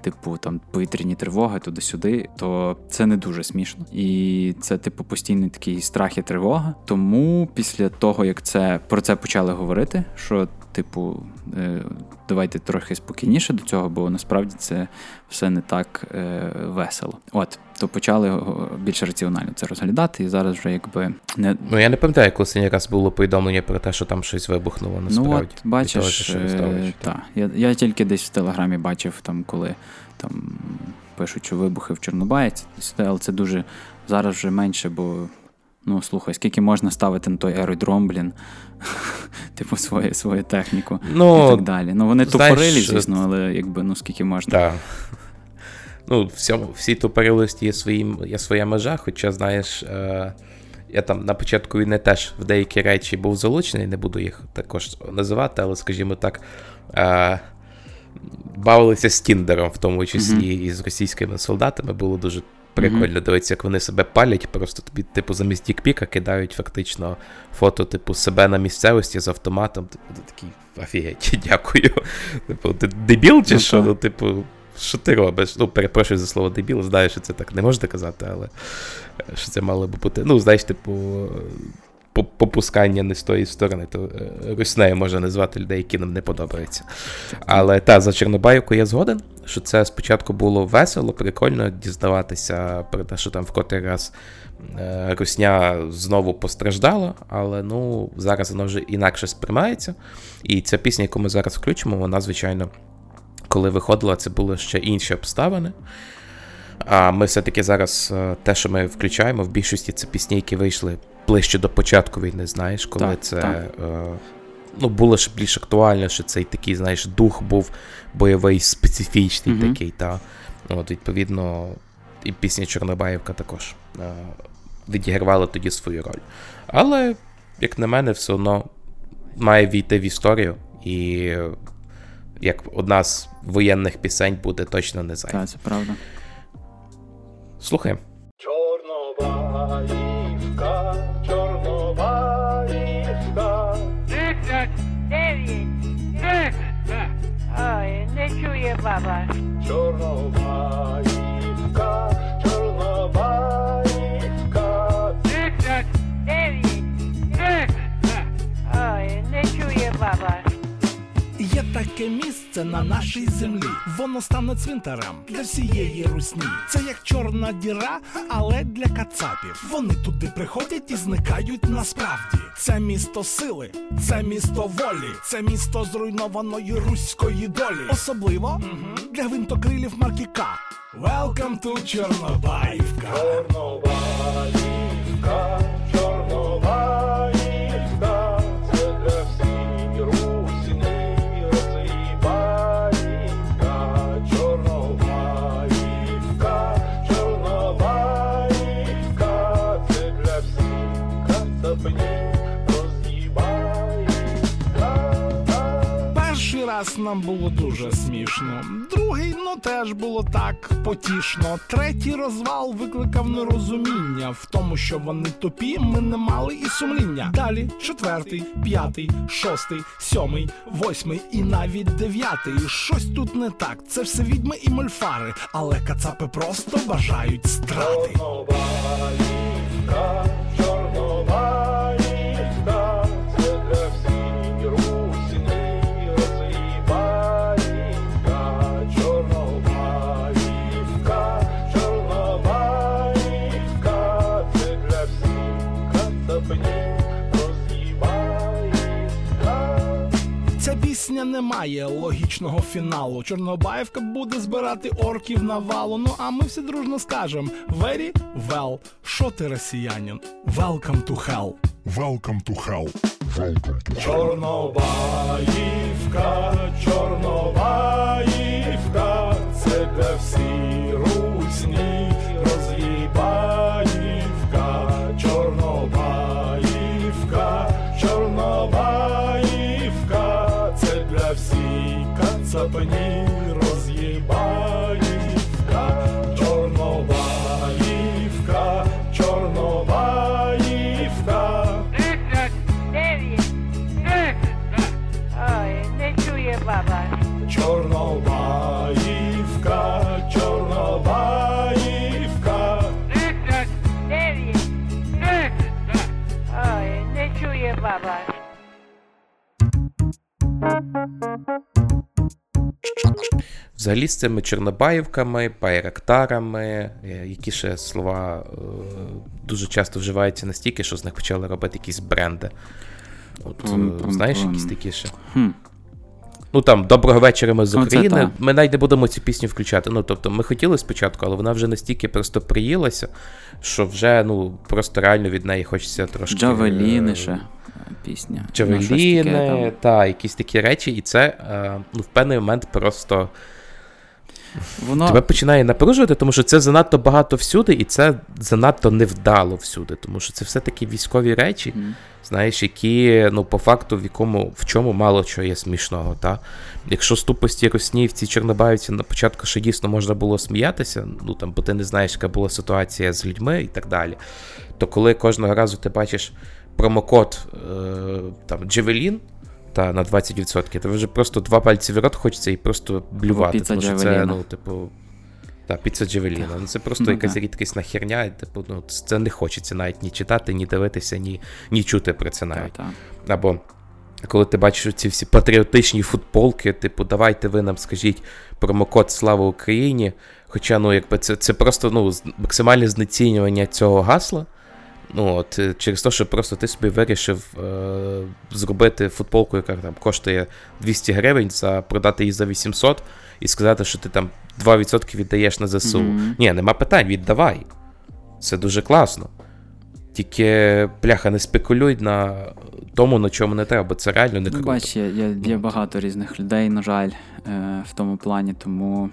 Типу, там повітряні тривоги туди-сюди, то це не дуже смішно. І це, типу, постійний такий страх і тривога. Тому після того, як це про це почали говорити, що, типу, е, давайте трохи спокійніше до цього, бо насправді це все не так е, весело. От, то почали е, більш раціонально це розглядати, і зараз вже якби не Ну я не пам'ятаю, коли останній раз було повідомлення про те, що там щось вибухнуло насправді. Ну, от, того, бачиш, е, та, я, я тільки десь в Телеграмі бачив, там, коли там пишуть, що вибухи в Чорнобаїці, але це дуже зараз вже менше, бо ну слухай, скільки можна ставити на той аеродром, блін, <laughs> типу, свою, свою техніку Ну, і так далі. Ну, вони знаєш, тупорилі, звісно, але якби ну скільки можна. Так. Ну, всьому, всій тупорилості є, свої, є своя межа, хоча, знаєш, е, я там на початку війни теж в деякі речі був залучений, не буду їх також називати, але, скажімо так, е, бавилися з Тіндером, в тому числі Мгм. і з російськими солдатами. Було дуже прикольно дивитися, як вони себе палять, просто тобі, типу, замість дікпіка кидають фактично фото, типу, себе на місцевості з автоматом. Типу, ти такий офігеть, <laughs> дякую. Типу, ти дебіл чи Ну, що? Ну, типу, що ти робиш? Ну, перепрошую за слово дебіл, знаю, що це так не можна казати, але е, що це мало би бути. Ну, знаєш, типу, попускання не з тої сторони, то е, руснею можна назвати людей, які нам не подобаються. Але та, за Чорнобаївку я згоден, що це спочатку було весело, прикольно дізнаватися про те, що там в котрий раз е, Русня знову постраждала, але ну, зараз воно вже інакше сприймається. І ця пісня, яку ми зараз включимо, вона, звичайно, коли виходила, це були ще інші обставини. А ми все-таки зараз е, те, що ми включаємо, в більшості це пісні, які вийшли ближче до початку війни, знаєш, коли Так, це так. е, ну, було ще більш актуально, що цей такий, знаєш, дух був бойовий, специфічний Мгм. такий, та. От, відповідно, і пісня Чорнобаївка також е, відігравала тоді свою роль. Але, як на мене, все одно має війти в історію, і як одна з воєнних пісень буде точно не зайва. Так, це правда. Слухаємо. Чорнобаївка, чує баба. Місце на нашій землі. Воно стане цвинтарем для всієї русні. Це як чорна діра, але для кацапів. Вони туди приходять і зникають насправді. Це місто сили, це місто волі, це місто зруйнованої руської долі. Особливо для гвинтокрилів марки К. Welcome to. Чорнобаївка, Чорнобаївка. Раз нам було дуже смішно. Другий, ну теж було так потішно. Третій розвал викликав нерозуміння в тому, що вони тупі, ми не мали і сумління. Далі четвертий, п'ятий, шостий, сьомий, восьмий і навіть дев'ятий. Щось тут не так. Це все відьми і мольфари, але кацапи просто бажають страти. Чорнобаївка, Чорнобаївка, Пісня не має логічного фіналу. Чорнобаївка буде збирати орків навалу. Ну а ми всі дружно скажем Very well. Що ти росіянин? Welcome to hell. Welcome to hell. Welcome to Чорнобаївка, Чорнобаївка, це для всі русні розгибаївка, Чорнобаївка, Чорнобаївка, кацапні розгибаївка, Чорнобаївка, Чорнобаївка. Дев'ять. Ой, не чує баба. Чорнобаївка, Чорнобаївка. Дев'ять. Ой, не чує баба. Взагалі з цими Чорнобаївками, Байрактарами, е, які ще слова е, дуже часто вживаються настільки, що з них почали робити якісь бренди. От, е, знаєш, якісь такі ще. Ну там доброго вечора, ми з Ну, це України. ми навіть не будемо цю пісню включати. Ну тобто, ми хотіли спочатку, але вона вже настільки просто приїлася, що вже ну просто реально від неї хочеться трошки. Джавеліни ще пісня. Ну, Джавеліни, там. та, якісь такі речі, і це ну, в певний момент просто. Воно... Тебе починає напружувати, тому що це занадто багато всюди, і це занадто невдало всюди, тому що це все-таки військові речі, знаєш, які, ну, по факту, в якому в чому мало чого є смішного. Та? Якщо з тупості Росні в цій Чорнобаївці на початку ще дійсно можна було сміятися, ну там, бо ти не знаєш, яка була ситуація з людьми і так далі, то коли кожного разу ти бачиш промокод е, там Джевелін. Та, на 20%. То вже просто два пальці в рот хочеться і просто блювати. Тому що це, ну, типу. Та, піца Джавеліна. Ну, це просто Ну, якась да. рідкісна херня, і, типу, ну, це не хочеться навіть ні читати, ні дивитися, ні, ні чути про це навіть. Або коли ти бачиш ці всі патріотичні футболки, типу, давайте ви нам скажіть промокод Слава Україні. Хоча, ну, якби це, це просто ну, максимальне знецінювання цього гасла. Ну, от, е, через те, що просто ти собі вирішив е, зробити футболку, яка там коштує 200 гривень, за, продати її за 800 і сказати, що ти там 2% віддаєш на ЗСУ. Мгм. Ні, нема питань, віддавай. Це дуже класно. Тільки, бляха, не спекулюй на тому, на чому не треба, бо це реально не Ну, круто. бач, є, є, багато різних людей, на жаль, е, в тому плані, тому.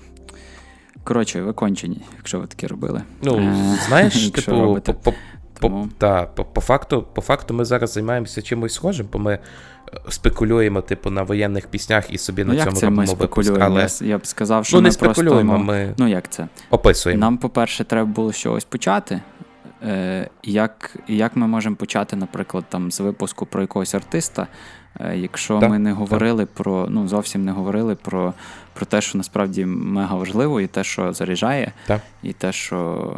Коротше, ви кончені, якщо ви таке робили. Ну, Е, знаєш, <laughs> типу, робите. по, та, по, по, факту, по факту ми зараз займаємося чимось схожим, бо ми е, спекулюємо, типу, на воєнних піснях і собі Ну, на як цьому це ми робимо випуск. спекулюємо? Але... Я б сказав, що ну, ми не спекулюємо, просто... ми Ну, як це? описуємо. Нам, по-перше, треба було чогось почати. Е, як, як ми можемо почати, наприклад, там, з випуску про якогось артиста, е, якщо Так, ми не так. говорили про, ну, зовсім не говорили про, про те, що насправді мега важливо, і те, що заряджає, Так. і те, що.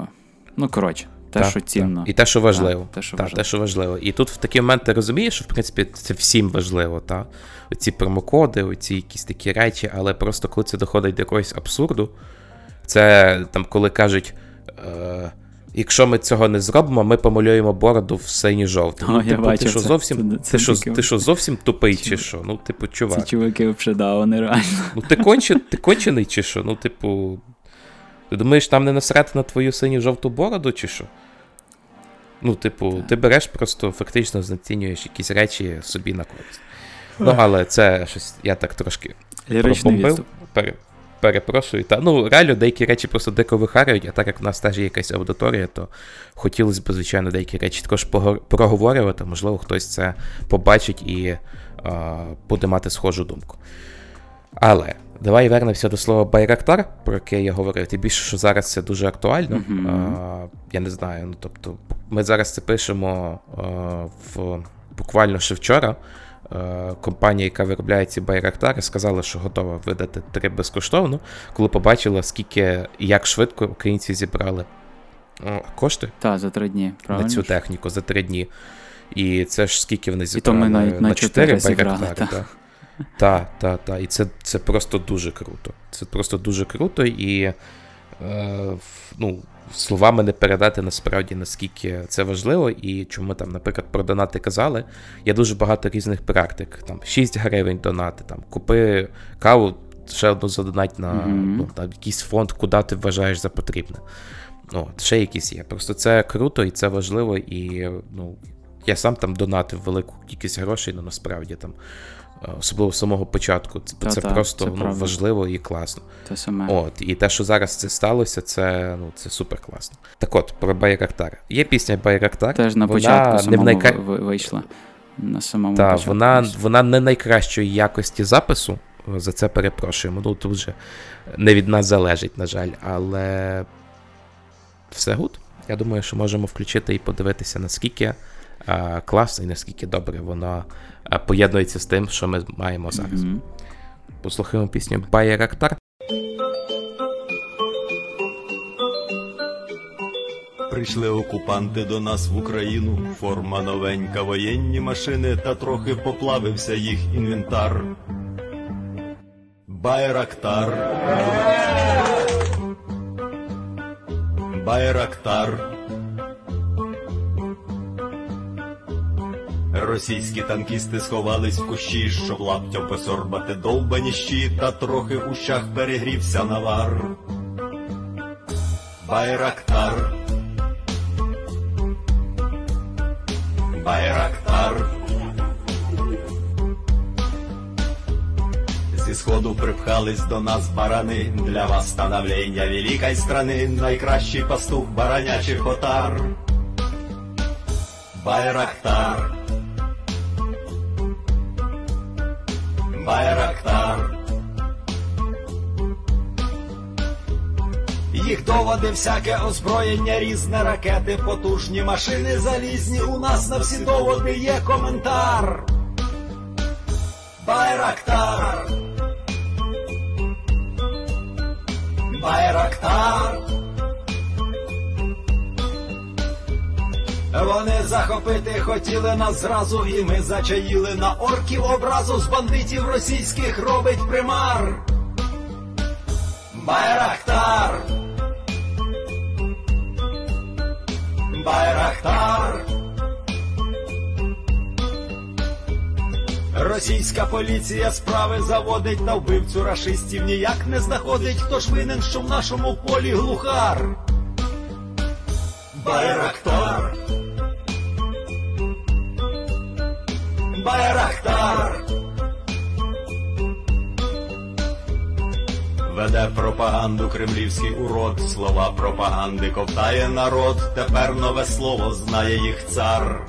Ну, коротше, те, Так, що так. цінно. І те, що важливо. Так, те, що Та, важливо. те, що важливо. І тут в такий момент ти розумієш, що в принципі це всім важливо, та? Оці промокоди, оці якісь такі речі, але просто коли це доходить до якогось абсурду, це там, коли кажуть. Е- Якщо ми цього не зробимо, ми помалюємо бороду в синій жовтий. Ну, типу, ти що зовсім, Це- ти, це що, таке- ти що зовсім тупий чи що? Ну, типу, чувак. Ці чуваки взагалі, да, вони реально. Ну, ти, конче, ти кончений чи що? Ну, типу. Ти думаєш, там не насрати на твою синю жовту бороду, чи що? Ну, типу, ти береш просто фактично знецінюєш якісь речі собі на користь. Ну, але це щось, я так трошки пробомбив. Пере, перепрошую. Та, ну, реально, деякі речі просто дико вихарюють, а так як в нас теж є якась аудиторія, то хотілося б, звичайно, деякі речі також проговорювати. Можливо, хтось це побачить і а, буде мати схожу думку. Але давай вернемося до слова Байрактар, про яке я говорив. Тим більше, що зараз це дуже актуально. Мгм. А, я не знаю. Ну, тобто, ми зараз це пишемо а, в буквально ще вчора. Е, Компанія, яка виробляє ці байрактари, сказала, що готова видати три безкоштовно, коли побачила, скільки і як швидко українці зібрали кошти Так, за три дні, правильно? на цю техніку за три дні. І це ж скільки вони І то зібрали ми навіть на чотири чотири зібрали, байрактари. Та. Так, так, так. І це, це просто дуже круто. Це просто дуже круто, і е, ну, словами не передати насправді наскільки це важливо, і чому там, наприклад, про донати казали. Є дуже багато різних практик. Там 6 гривень донати, там купи каву, ще одну задонать на Мгм. ну, там, якийсь фонд, куди ти вважаєш за потрібне. Ну, от, ще якісь є. Просто це круто і це важливо, і ну, я сам там донатив велику кількість грошей, але насправді там. Е, Особливо з самого початку. Це, це Та-та, просто це ну, правда. важливо і класно. Те саме. От, і те, що зараз це сталося, це, ну, це супер класно. Так от, про Байрактар. Є пісня Байрактар. Теж на вона початку не самому ви- ви- вийшла. На самому Та, початку. вона, вона не найкращої якості запису. За це перепрошуємо. Ну, тут вже не від нас залежить, на жаль, але все good. Я думаю, що можемо включити і подивитися, наскільки класно і наскільки добре воно поєднується з тим, що ми маємо зараз. Мгм. Послухаємо пісню Байрактар. Прийшли окупанти до нас в Україну, форма новенька, воєнні машини, та трохи поплавився їх інвентар. Байрактар. Байрактар. Російські танкісти сховались в кущі, щоб лаптям посорбати довбані щі, та трохи у щах перегрівся навар. Байрактар. Байрактар. Зі сходу припхались до нас барани, для вас становлення великої страни, найкращий пастух баранячих отар. Байрактар. Байрактар. Їх доводи, всяке озброєння, різне ракети, потужні машини залізні. У нас на всі доводи є коментар. Байрактар. Байрактар. Вони захопити хотіли нас зразу, і ми зачаїли на орків образу з бандитів російських робить примар. Байрактар. Байрактар. Російська поліція справи заводить на вбивцю рашистів ніяк не знаходить, хто ж винен, що в нашому полі глухар. Байрактар. Байрактар. Веде пропаганду кремлівський урод, слова пропаганди ковтає народ, тепер нове слово знає їх цар.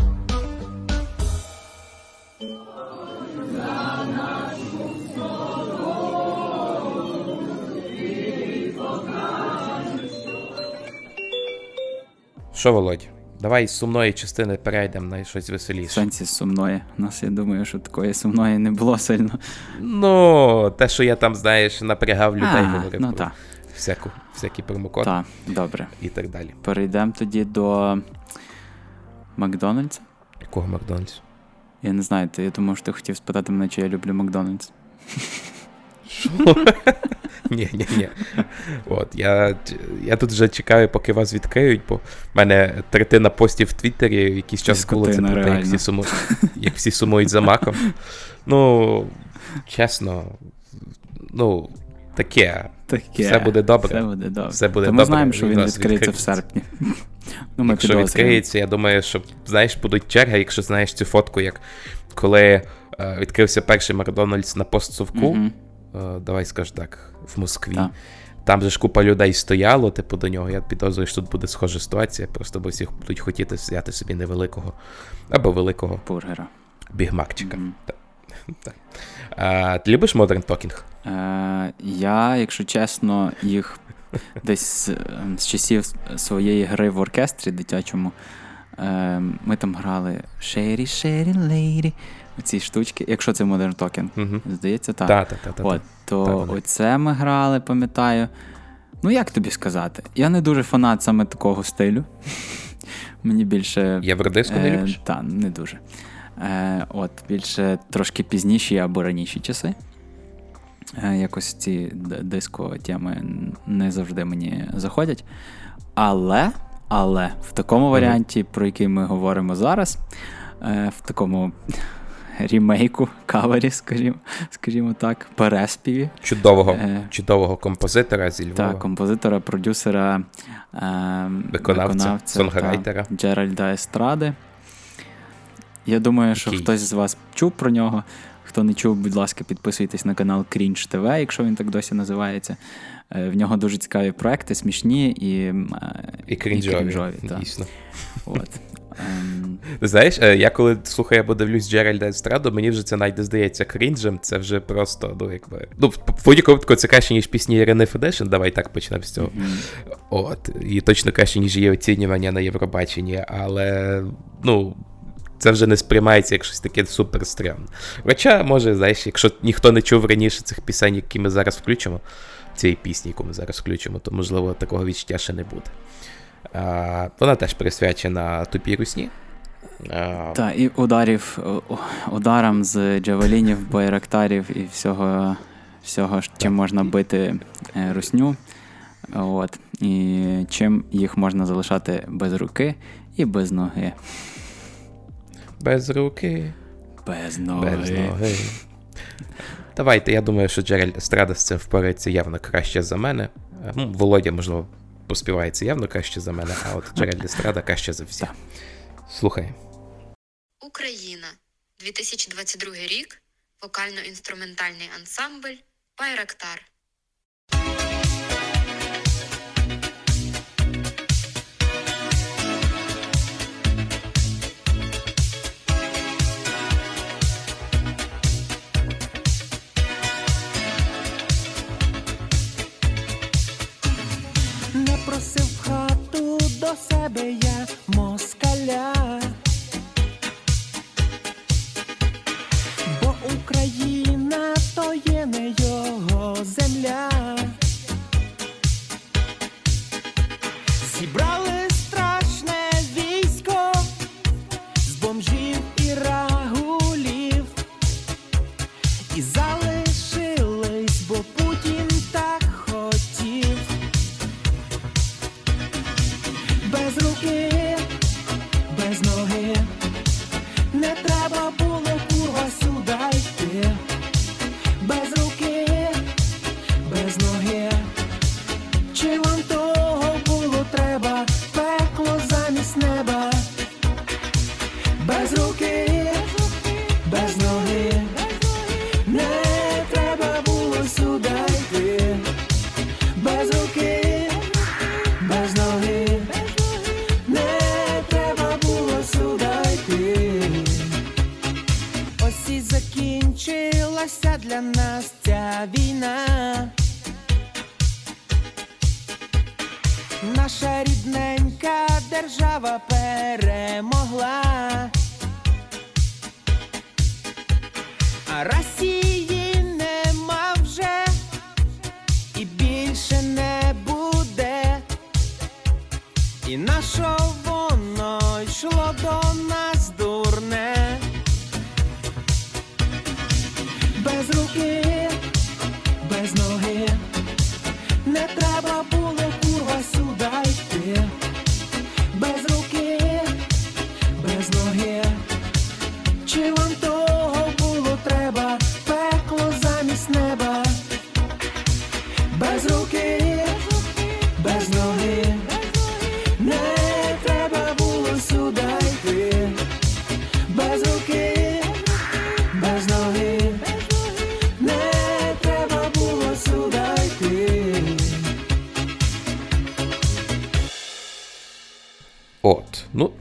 Що, Володь, давай з сумної частини перейдемо на щось веселіше. сенсі сумної. У нас, я думаю, що такої сумної не було сильно. Ну, те, що я там, знаєш, напрягав людей, А, говорив ну про та. всяку, всякі промокоди Так, добре. і так далі. Перейдемо тоді до Макдональдса. Якого Макдональдс? Я не знаю, ти, я думав, що ти хотів спитати мене, чи я люблю Макдональдс. Що? <laughs> Ні, ні, ні. От, я, я тут вже чекаю, поки вас відкриють, бо в мене третина постів в Твіттері якийсь час було це про те, як всі, суму... як всі сумують за маком. Ну, чесно, ну, таке. Таке. Все буде добре. Все буде добре. Все буде Та ми знаємо, що він відкриється в серпні. <laughs> Ну, ми якщо відкриється, я думаю, що знаєш, будуть черги, якщо знаєш цю фотку, як коли е, відкрився перший Макдональдс на постсовку, Мгм. Е, давай скаж так, в Москві. Так. Там же ж купа людей стояло, типу, до нього. Я підозрюю, що тут буде схожа ситуація, просто бо всі будуть хотіти взяти собі невеликого або великого бургера. Бігмакчика. Так. <laughs> Так. А, ти любиш Modern Talking? Е, я, якщо чесно, їх десь е, з часів своєї гри в оркестрі дитячому. е, Ми там грали Sherry, Sherry Lady. Ці штучки, якщо це Modern Talking, Мгм. здається, так. Та, та, та, От, то Та, оце ми грали, пам'ятаю. Ну, як тобі сказати? Я не дуже фанат саме такого стилю. <laughs> Мені більше. Євродиско не любиш? Так, не дуже. Е, от, більше трошки пізніші або раніші часи. Е, якось ці диско-теми не завжди мені заходять. Але, але в такому варіанті, про який ми говоримо зараз, е, в такому рімейку, кавері, скажімо, скажімо так, переспіві. Чудового, Е, чудового композитора зі Львова. Так, композитора, продюсера, е, Виконавця, сонграйтера. та, Джеральда Естради. Я думаю, що Який? хтось з вас чув про нього. Хто не чув, будь ласка, підписуйтесь на канал Cringe TV, якщо він так досі називається. Е, В нього дуже цікаві проекти, смішні і, е, І крінжові, так. дійсно. От. Ем, Ти знаєш, е, я коли слухаю або дивлюсь Джеральда Естраду, мені вже це навіть здається крінжем, це вже просто, ну, якби. Ну, в будь-якому випадку це краще, ніж пісні Ірини Федешин, давай так почнемо з цього. От. І точно краще, ніж її оцінювання на Євробаченні, але, ну. Це вже не сприймається як щось таке супер стрімне. Хоча, може, знаєш, якщо ніхто не чув раніше цих пісень, які ми зараз включимо, цієї пісні, яку ми зараз включимо, то можливо такого відчуття ще не буде. А, вона теж присвячена тупій русні. А, Та, і ударів, ударам з джавелінів, байрактарів і всього, всього чим можна бити е, русню. От. І чим їх можна залишати без руки і без ноги. Без руки. Без ноги. Без ноги. Давайте, я думаю, що Джеральд Естрада з цим впорається явно краще за мене. Е, Володя, можливо, поспівається явно краще за мене, а от Джеральд Естрада краще за всіх. Слухай. Україна, 2022 рік, вокально-інструментальний ансамбль Байрактар. Не просив в хату до себе я москаля,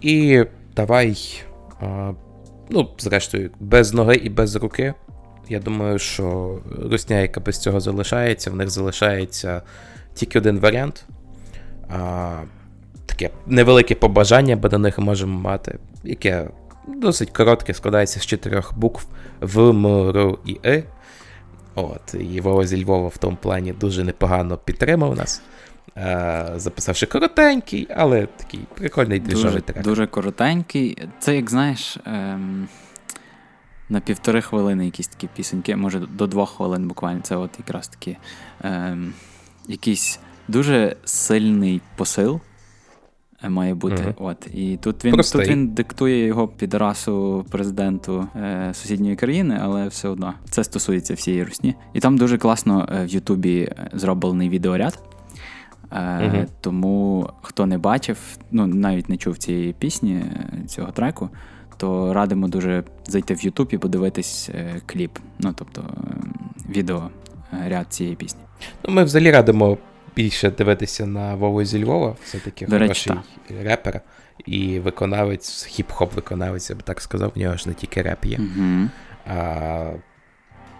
і давай. Ну, зрештою, без ноги і без руки. Я думаю, що русня, яка без цього залишається, в них залишається тільки один варіант. А, таке невелике побажання, бо до них можемо мати, яке досить коротке, складається з чотирьох букв В, М, Р і И. От, і Вова зі Львова в тому плані дуже непогано підтримав нас, е, записавши коротенький, але такий прикольний двіжовий трек. дуже коротенький. Це, як знаєш, ем, на півтори хвилини якісь такі пісеньки, може до двох хвилин буквально. Це от якраз таки ем, якийсь дуже сильний посил е, має бути. Мгм. От. І тут він, Простий. тут він диктує його підрасу президенту е, сусідньої країни, але все одно це стосується всієї русні. І там дуже класно е, в Ютубі е, зроблений відеоряд. Е, Мгм. Тому хто не бачив, ну навіть не чув цієї пісні, е, цього треку, то радимо дуже зайти в YouTube і подивитись е, кліп. Ну тобто е, відео е, ряд цієї пісні. Ну, ми взагалі радимо більше дивитися на Вову зі Львова, все-таки До речі, хороший репер і виконавець, хіп-хоп виконавець, я би так сказав, в нього ж не тільки реп є. Мгм. А,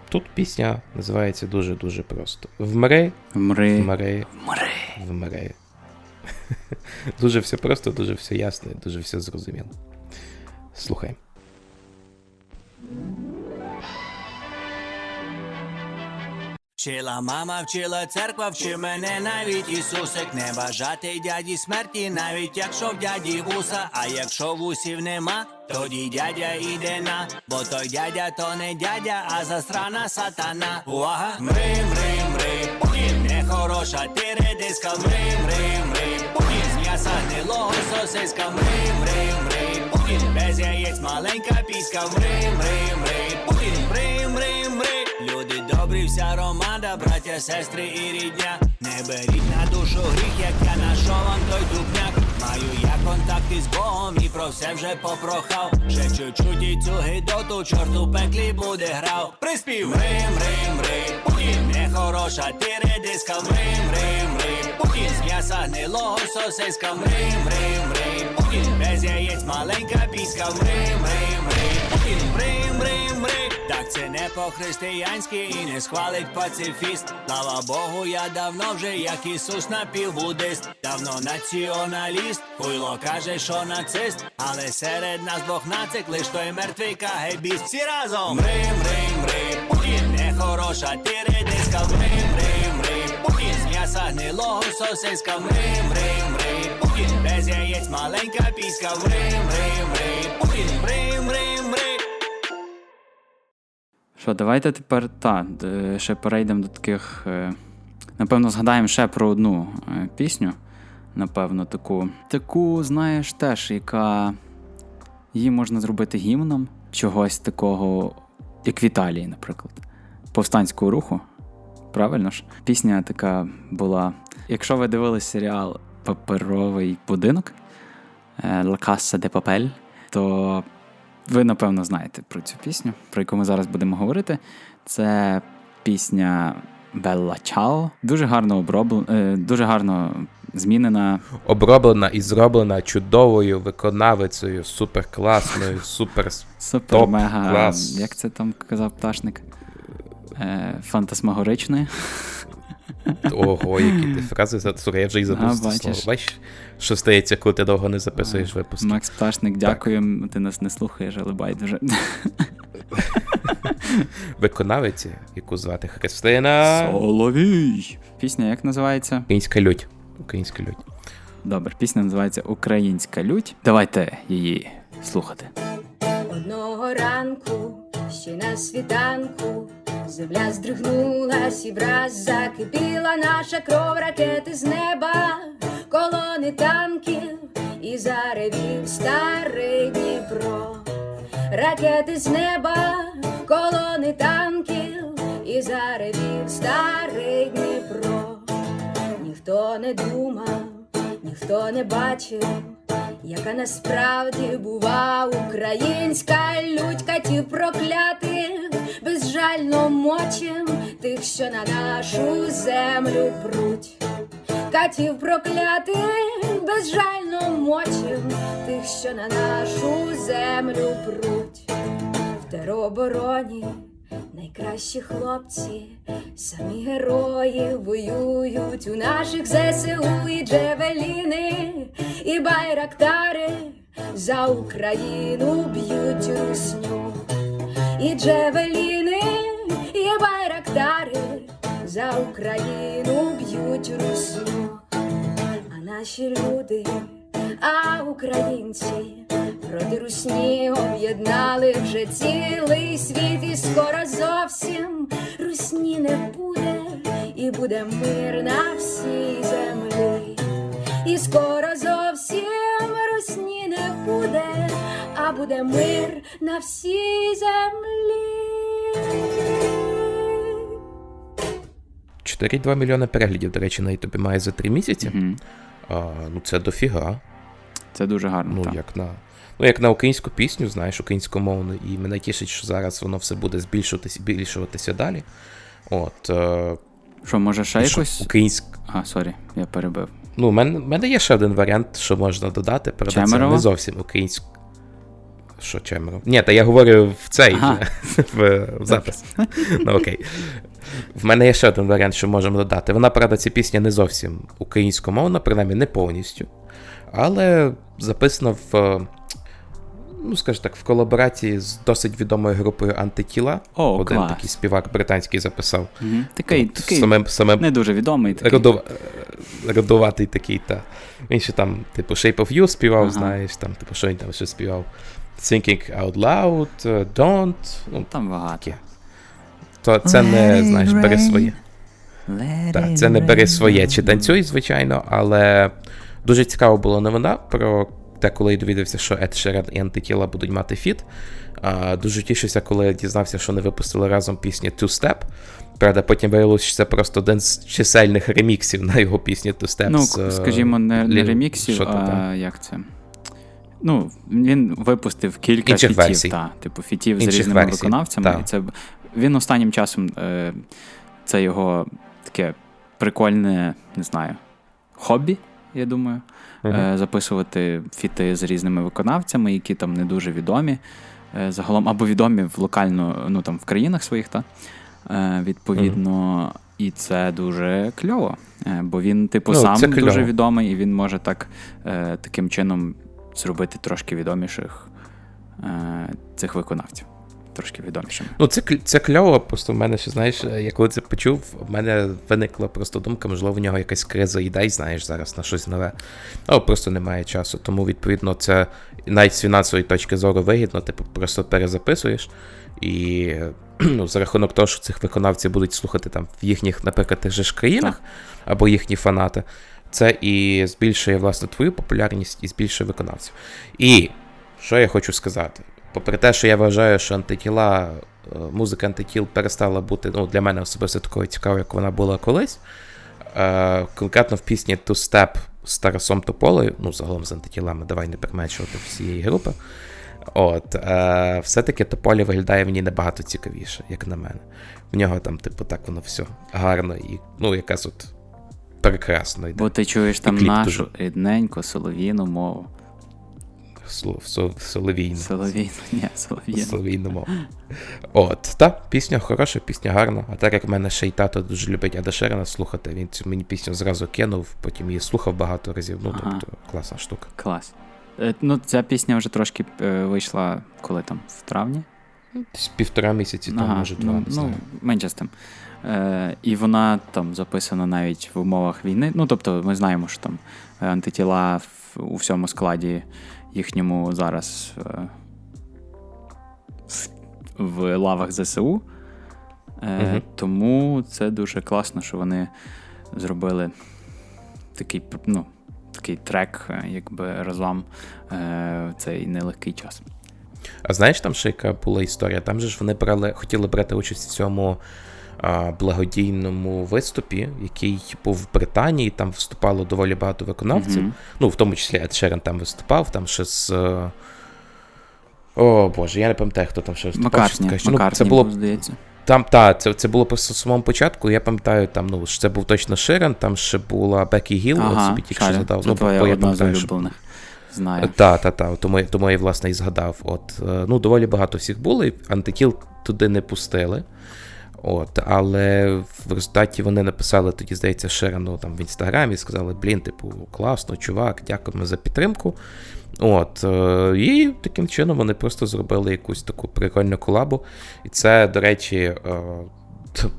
тут пісня називається дуже-дуже просто. Вмри, Вмри, вмри, вмри. вмри. <laughs> дуже все просто, дуже все ясно, дуже все зрозуміло. Слухай. Вчила мама, вчила церква, вчи мене навіть Ісусик. Не бажати дяді смерті, навіть якщо в дяді вуса, а якщо вусів нема, тоді дядя іде на, бо той дядя то не дядя, а засрана сатана. Увага! Мри, мри, мри, Путін, нехороша ти редиска, мри, мри, мри, Путін, з м'яса гнилого сосиска, мри, мри, мри, Путін, без яєць маленька піска, мри, мри, мри, Путін, мри, мри, добрі, вся ромада, браття, сестри і рідня. Не беріть на душу гріх, як я на що вам той дупняк. Маю я контакти з Богом і про все вже попрохав. Ще чуть-чуть і цю гидоту, чорт у пеклі буде грав. Приспів мри, мри, мри, Путін, нехороша ти редиска, мри, мри, мри, Путін, з м'яса гнилого сосиска, мри, мри, мри, Путін, без яєць маленька піска, мри, мри, мри, мри, мри, мри. Так це не по-християнськи і не схвалить пацифіст. Слава Богу, я давно вже, як Ісус напівбудист, давно націоналіст, хуйло каже, що нацист, але серед нас Бог нацик, лиш той мертвий кагебіст. Всі разом. Мри, мри, мри, Путін, нехороша ти редиска, мри, м'яса гнилого сосиска, мри, мри, мри, Путін, без яєць маленька піска, мри, мри, мри, Путін, мри, мри, мри. Що, давайте тепер та, ще перейдемо до таких. е, Напевно, згадаємо ще про одну е, пісню. Напевно, таку. Таку, знаєш, теж, яка її можна зробити гімном чогось такого, як в Італії, наприклад, повстанського руху. Правильно ж? Пісня така була. Якщо ви дивились серіал Паперовий будинок е, La Casa de Papel, то ви, напевно, знаєте про цю пісню, про яку ми зараз будемо говорити. Це пісня Белла Чао. Дуже гарно оброблена, дуже гарно змінена. Оброблена і зроблена чудовою виконавицею, суперкласною, супер Супер мега. Як це там казав пташник? Е, фантасмагоричною. Ого, які ти фрази. Слухай, я вже А, забув бачиш. слово. Бачиш, що стається, коли ти довго не записуєш випуски. Макс Пташник, дякую. Ти нас не слухаєш, але байдуже. <laughs> Виконавиці, яку звати Христина. Соловій. Пісня як називається? Українська лють. Українська лють. Добре, пісня називається Українська лють. Давайте її слухати. Одного ранку, ще на світанку, земля здригнулась і враз закипіла наша кров ракети з неба, колони танків і заревів старий Дніпро. Ракети з неба, колони танків і заревів старий Дніпро. Ніхто не думав, ніхто не бачив, яка насправді бува українська лють катів проклятих, безжально мочим тих, що на нашу землю пруть. Катів проклятих, безжально мочим тих, що на нашу землю пруть. В теробороні найкращі хлопці, самі герої воюють у наших ЗСУ і Джевеліни, і байрактари за Україну б'ють русню. І Джевеліни, і байрактари за Україну б'ють русню. А наші люди, а українці проти русні об'єднали вже цілий світ, і скоро зовсім русні не буде, і буде мир на всій землі. І скоро зовсім русні не буде, а буде мир на всій землі. 4,2 мільйони переглядів, до речі, на Ютубі має за 3 місяці. А, ну це дофіга. Це дуже гарно. Ну, так. як на. Ну, як на українську пісню, знаєш, українськомовну, і мене тішить, що зараз воно все буде збільшуватися збільшуватися далі. От. Е... Що, може ще якось? Українськ... А, sorry, я перебив. Ну, в мене, мене є ще один варіант, що можна додати. Правда, це не зовсім українськ. Що Чемеров? Ні, та я говорю в цей Ага. <laughs> в, в запис. ну окей. В мене є ще один варіант, що можемо додати. Вона, правда, ця пісня не зовсім українськомовна, принаймні не повністю. Але записана в, ну, скажімо так, в колаборації з досить відомою групою Антитіла. О, Один клас. такий співак британський записав. Мгм. Такий, От, такий самим, самим не дуже відомий. Такий. Родов... Родоватий такий, та. Він ще там, типу, Shape of You співав, Ага. знаєш, там, типу, що він там ще співав? Thinking Out Loud, Don't. Ну, там багато. То це не, Let it знаєш, бери своє. Так, це не бери своє. Чи танцюй, звичайно, але дуже цікаво була новина про те, коли я довідався, що Ед Шерен і Антитіла будуть мати фіт. Дуже тішуся, коли я дізнався, що вони випустили разом пісню Two Step. Правда, потім виявилося, що це просто один з чисельних реміксів на його пісню Two Step. Ну, з, е, скажімо, не, не реміксів, що а там? як це? Ну, він випустив кілька Інших фітів, версій. та, типу фітів з різними версій, виконавцями. та. І це, він останнім часом е, це його таке прикольне, не знаю, хобі, я думаю. Е, записувати фіти з різними виконавцями, які там не дуже відомі. Е, загалом або відомі в локально, ну там в країнах своїх, та е, відповідно, і це дуже кльово. Бо він, типу, Ну, сам дуже відомий, і він може так е, таким чином зробити трошки відоміших е, цих виконавців. Трошки відомішими. Ну, це, це кльово, просто в мене ще, знаєш, я коли це почув, в мене виникла просто думка, можливо, в нього якась криза ідей, знаєш, зараз на щось нове. Ну, просто немає часу. Тому, відповідно, це навіть з фінансової точки зору вигідно, типу, просто перезаписуєш. І <clears throat> ну, за рахунок того, що цих виконавців будуть слухати там в їхніх, наприклад, тих же ж країнах, або їхні фанати, це і збільшує, власне, твою популярність і збільшує виконавців. І що я хочу сказати? Попри те, що я вважаю, що антитіла, е, музика антитіл перестала бути ну, для мене особисто такою цікавою, як вона була колись. Е, конкретно в пісні Two Step з Тарасом Тополею, ну, загалом з антитілами, давай не перемечувати всієї групи. От, е, все-таки Тополі виглядає в ній набагато цікавіше, як на мене. В нього там, типу, так воно все гарно і ну, якась от прекрасно йде. Бо ти чуєш там нашу рідненьку солов'їну мову. Соловійну. Соловійну, ні. Соловійну мову. От, та, пісня хороша, пісня гарна. А так як в мене ще й тато дуже любить Ада Шерена слухати, він цю мені пісню зразу кинув, потім її слухав багато разів. Ну, Ага. тобто, класна штука. Клас. Е, Ну, ця пісня вже трошки е, вийшла коли там? В травні? Десь півтора місяці, там, може, два, ну, не знаю. Ну, менше з тим. Е, і вона там записана навіть в умовах війни. Ну, тобто, ми знаємо, що там е, антитіла в, у всьому складі їхньому зараз е, в- лавах ЗСУ. Мгм. Тому це дуже класно, що вони зробили такий, ну, такий трек, е, якби разом в цей нелегкий час. А знаєш там ще яка була історія? Там же ж вони брали, хотіли брати участь в цьому благодійному виступі, який був в Британії, там виступало доволі багато виконавців. Мгм. Ну, в тому числі Ед Шерен там виступав, там ще з. е, О Боже, я не пам'ятаю, хто там ще виступав. Маккартні, щось таке. Ну, це було здається. Там, так, це, це було просто в самому початку. Я пам'ятаю, там, ну, що це був точно Ширен, там ще була Бекі Гіл, от собі тільки що згадав. Це Ну, твоя бо я пам'ятаю, що. Знаю. так, так, так. Тому, тому я, власне, і згадав. От, е, ну, доволі багато всіх було, і антикіл туди не пустили. От, але в результаті вони написали тоді, здається, Шерену там в інстаграмі, сказали: блін, типу, класно, чувак, дякуємо за підтримку. От, е, і таким чином вони просто зробили якусь таку прикольну колабу. І це, до речі, е,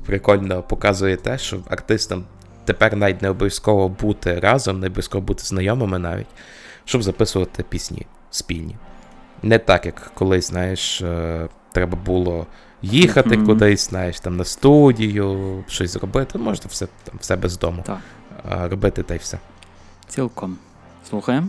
прикольно показує те, що артистам тепер навіть не обов'язково бути разом, не обов'язково бути знайомими навіть, щоб записувати пісні спільні. Не так, як колись, знаєш, е, треба було їхати Мгм. кудись, знаєш, там на студію, щось зробити. Можна все, там, все без дому Так. робити та й все. Цілком. Слухаємо.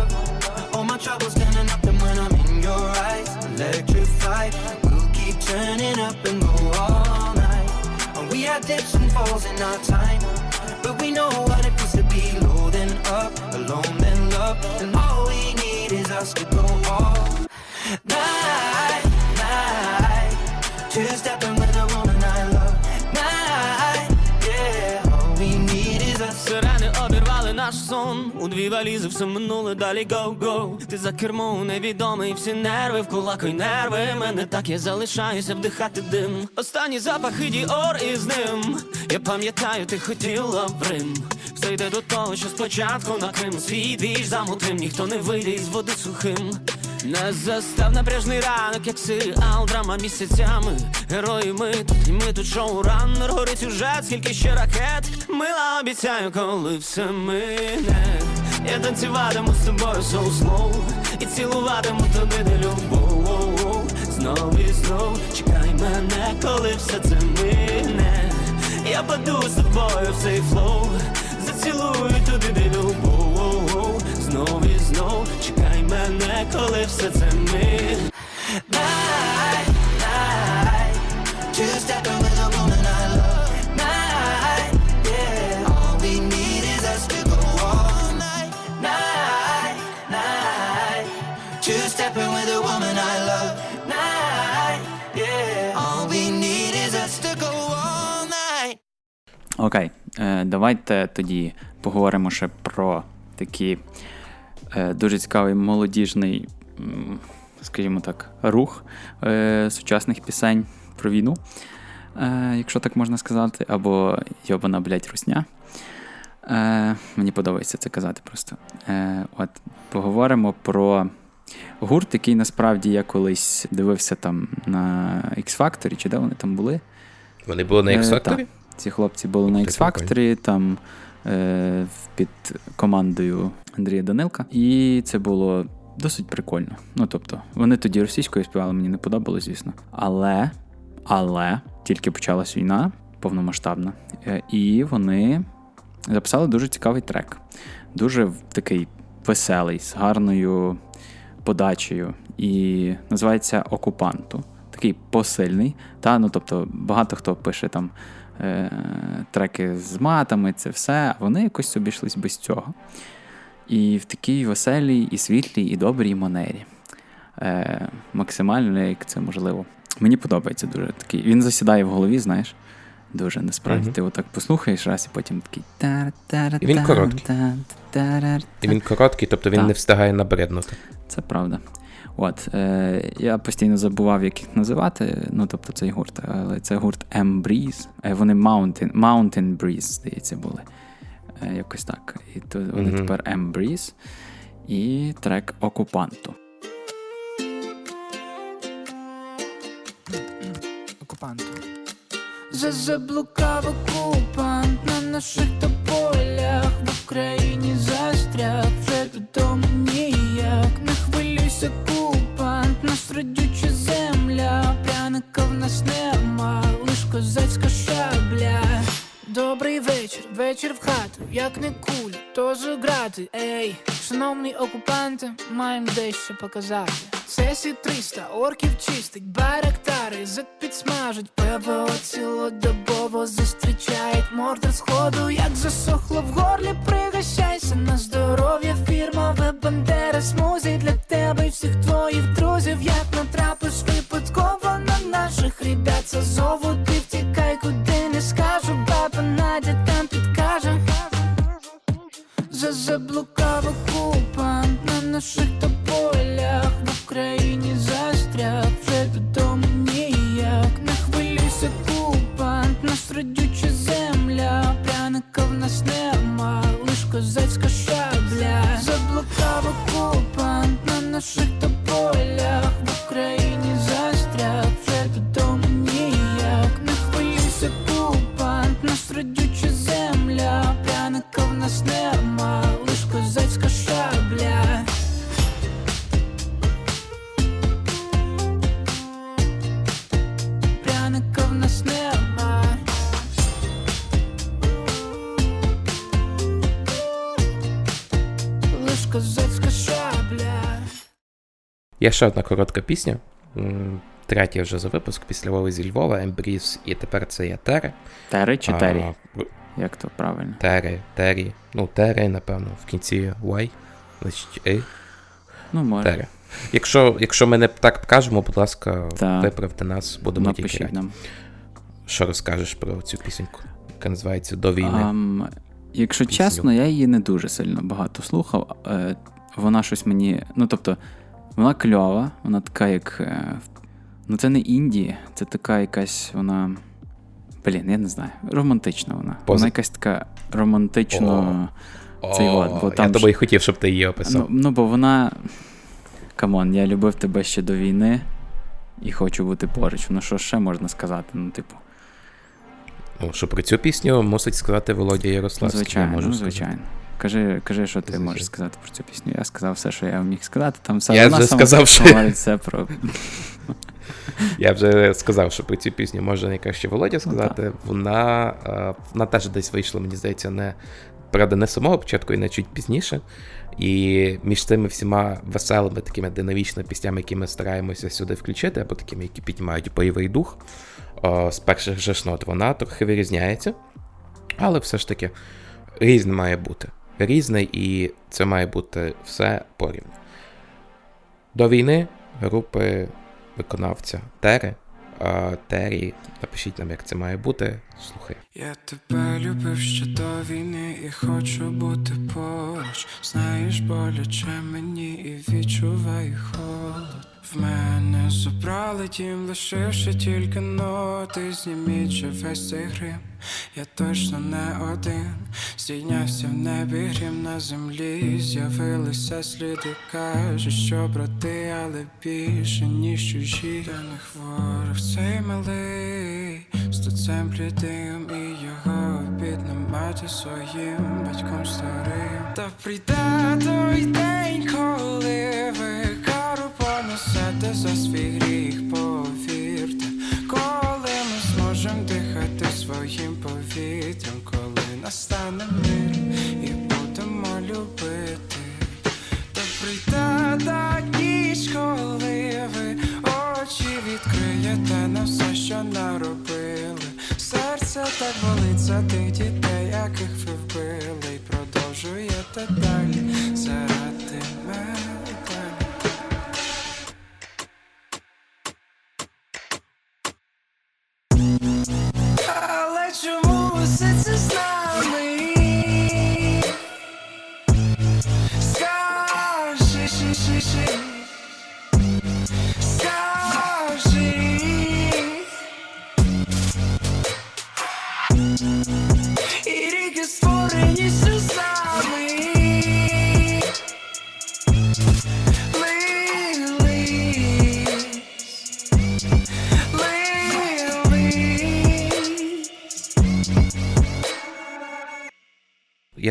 We'll keep turning up and go all night. And we had dips and falls in our time, but we know what it feels to be low then up, alone then love. And all we need is us to go all night. Наш сон. У дві валізи все минуле, далі гоу-гоу. Ти за кермом невідомий, всі нерви в кулаку й нерви. Мене так я залишаюся вдихати дим. Останні запахи діор із ним. Я пам'ятаю, ти хотіла в Рим. Все йде до того, що спочатку на Крим. Свій двіж замутим, ніхто не вийде із води сухим не застав напряжний ранок, як серіал, драма місяцями. Герої ми тут, і ми тут шоураннер Горить сюжет, скільки ще ракет. Мила обіцяю, коли все мине. Я танцюватиму з тобою so slow І цілуватиму тобі не любов. Знов і знов чекай мене, коли все це мине. Я паду з тобою в цей flow, зацілую туди, де любов. Знов і чекай мене, коли все. Two stepping with a woman I love. Night, yeah. All we need is us to go all night. Окей, е, давайте тоді поговоримо ще про такий е, дуже цікавий молодіжний, скажімо так, рух е, сучасних пісень про війну. е, якщо так можна сказати, або йобана, блядь, русня. Е, Мені подобається це казати просто. Е, От поговоримо про гурт, який насправді я колись дивився там на X-Factor, чи де вони там були. Вони були на Е, X-Factor? Ці хлопці були на X-Factor, там е, під командою Андрія Данилка. І це було досить прикольно. Ну тобто, вони тоді російською співали, мені не подобалось, звісно. Але, але тільки почалась війна повномасштабна, е, і вони записали дуже цікавий трек. Дуже такий веселий, з гарною подачею. І називається Окупанту. Такий посильний. Та, ну, тобто, багато хто пише там е, треки з матами, це все, а вони якось обійшлись без цього. І в такій веселій, і світлій, і добрій манері. Е, максимально, як це можливо. Мені подобається дуже такий. Він засідає в голові, знаєш. Дуже насправді. Мгм. Ти отак послухаєш раз, і потім такий. І він короткий. І він короткий, тобто він Так. не встигає набриднути. Це правда. От, е, я постійно забував, як їх називати. Ну, тобто цей гурт, але це гурт M-Breeze. Е, вони Mountain, Mountain Breeze, здається, були. Е, якось так. І то вони Мгм. тепер M-Breeze. І трек Окупанту. окупанту. За заблукав окупант на наших тополях в Україні застряг вже додому ніяк. Хвилюйся, окупант, нас родюча земля, пряника в нас нема, лиш козацька шабля. Добрий вечір, вечір в хату, як не кулі, то заграти. Ей, шановний окупанте, маєм дещо показати. Сесі 300, орків чистить, байрактари зет підсмажить, ПВО цілодобово зустрічають мордор сходу, як засохло в горлі, пригощайся на здоров'я, фірмове бандера, смузі для наших ребят, це зову ти втікай, куди не скажу, баба Надя там підкаже. За заблукав окупант на наших тополях Є ще одна коротка пісня. Третя вже за випуск після Вови зі Львова, Ембріз, і тепер це є Тере. Тери чи А, Тері? в- Як то правильно? Тери, Тері. Ну, Тери, напевно, в кінці Y, значить И. Ну, може. Тери. Якщо, якщо ми не так кажемо, будь ласка, Та. виправте нас, будемо тільки раді. нам. Що розкажеш про цю пісеньку, яка називається До війни? Ам, якщо Пісню. чесно, я її не дуже сильно багато слухав. Е, вона щось мені. Ну, тобто, вона кльова, вона така, як. е, ну, це не інді, це така якась вона. Блін, я не знаю. Романтична вона. Поза- Вона якась така романтично. цей О, от, бо я тобі ж- хотів, щоб ти її описав. Ну, ну, бо вона. Come on, я любив тебе ще до війни і хочу бути поруч. Ну, що ще можна сказати? Ну, типу. Ну, що про цю пісню мусить сказати Володя Ярославський. Звичайно, я можу ну, сказати. Кажи, кажи, що ти можеш сказати про цю пісню. Я сказав все, що я міг сказати. Там все Я вже сказав, що- все про. Я вже сказав, що про цю пісню може найкраще Ну, Володя сказати. вона, е, вона теж десь вийшла, мені здається, не правда, не з самого початку, і не чуть пізніше. І між цими всіма веселими, такими динамічними піснями, які ми стараємося сюди включити, або такими, які піднімають бойовий дух, е, з перших же нот вона трохи вирізняється. Але все ж таки різне має бути. Різне, і це має бути все порівняно. До війни групи виконавця Тери. Тері, напишіть нам, як це має бути. Слухай. Я тебе любив ще до війни і хочу бути поруч. Знаєш, боляче мені і відчуваю холод. В мене забрали дім, лишивши тільки ноти. Зніміть же весь цей грим. Я точно не один. Здійнявся в небі грім на землі. З'явилися сліди, кажуть, що брати, але більше ніж чужі. Я не хворий цей малий. З туцем блідим і його обідна мати своїм батьком старим. Та прийде той день, коли ви кару понесете за свій гріх, повірте, коли ми зможемо дихати своїм повітрям, коли настане мир і будемо любити. Та прийде та ніч, коли ви очі відкриєте на все, що наробили. Серце так болить за тих дітей, яких ви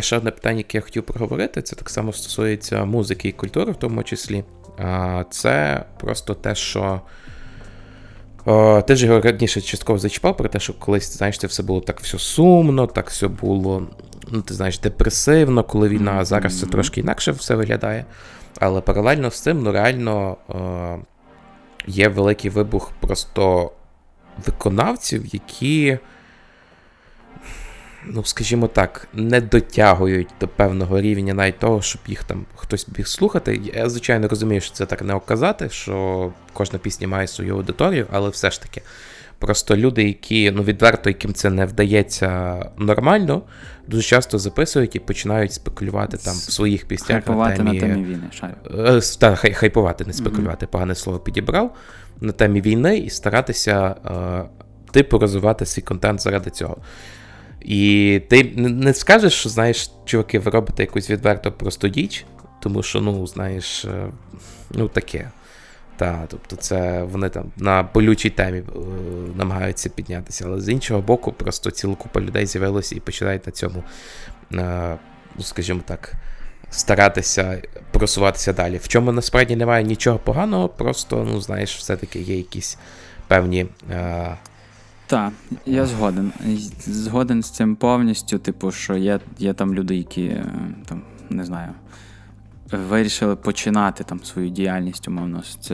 Є ще одне питання, яке я хотів проговорити. Це так само стосується музики і культури, в тому числі. Це просто те, що. Ти ж його раніше частково зачіпав про те, що колись, знаєш, це все було так все сумно, так все було, ну, ти знаєш, депресивно, коли війна, а зараз це трошки інакше все виглядає. Але паралельно з цим, ну реально е, є великий вибух просто виконавців, які ну, скажімо так, не дотягують до певного рівня навіть того, щоб їх там хтось міг слухати. Я, звичайно, розумію, що це так не оказати, що кожна пісня має свою аудиторію, але все ж таки. Просто люди, які ну відверто, яким це не вдається нормально, дуже часто записують і починають спекулювати там в своїх піснях Хайпувати на темі, на темі війни, шарю. Е, Та, хай, хайпувати, не спекулювати, погане слово підібрав на темі війни і старатися е, типу розвивати свій контент заради цього. І ти не- скажеш, що знаєш, чуваки, ви робите якусь відверто просту діч, тому що, ну, знаєш, е, ну таке. Та, тобто це вони там на болючій темі е, намагаються піднятися. Але з іншого боку, просто ціла купа людей з'явилася і починають на цьому, е, ну, скажімо так, старатися просуватися далі. В чому насправді немає нічого поганого, просто, ну, знаєш, все-таки є якісь певні. Е, Так, я згоден. Згоден з цим повністю. Типу, що є, є там люди, які е, там, не знаю, вирішили починати там свою діяльність, умовно, з,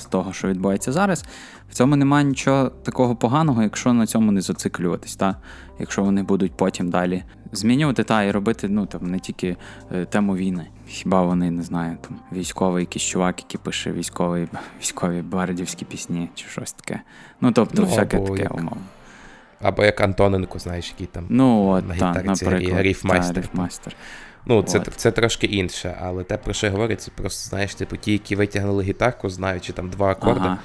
з того, що відбувається зараз. В цьому немає нічого такого поганого, якщо на цьому не зациклюватись, та? якщо вони будуть потім далі змінювати та і робити ну, там, не тільки е, тему війни. Хіба вони не знаю, там військовий якийсь чувак, який пише військові, військові бардівські пісні чи щось таке. Ну, тобто, Ну, всяке або таке як- умовно. Або як Антоненко, знаєш, який там Ну, от, на та, наприклад, ріфмайстер. та, ріфмайстер. Ну, це, От. це трошки інше, але те, про що я говорю, це просто, знаєш, типу, ті, які витягнули гітарку, знаючи там два акорди, Ага.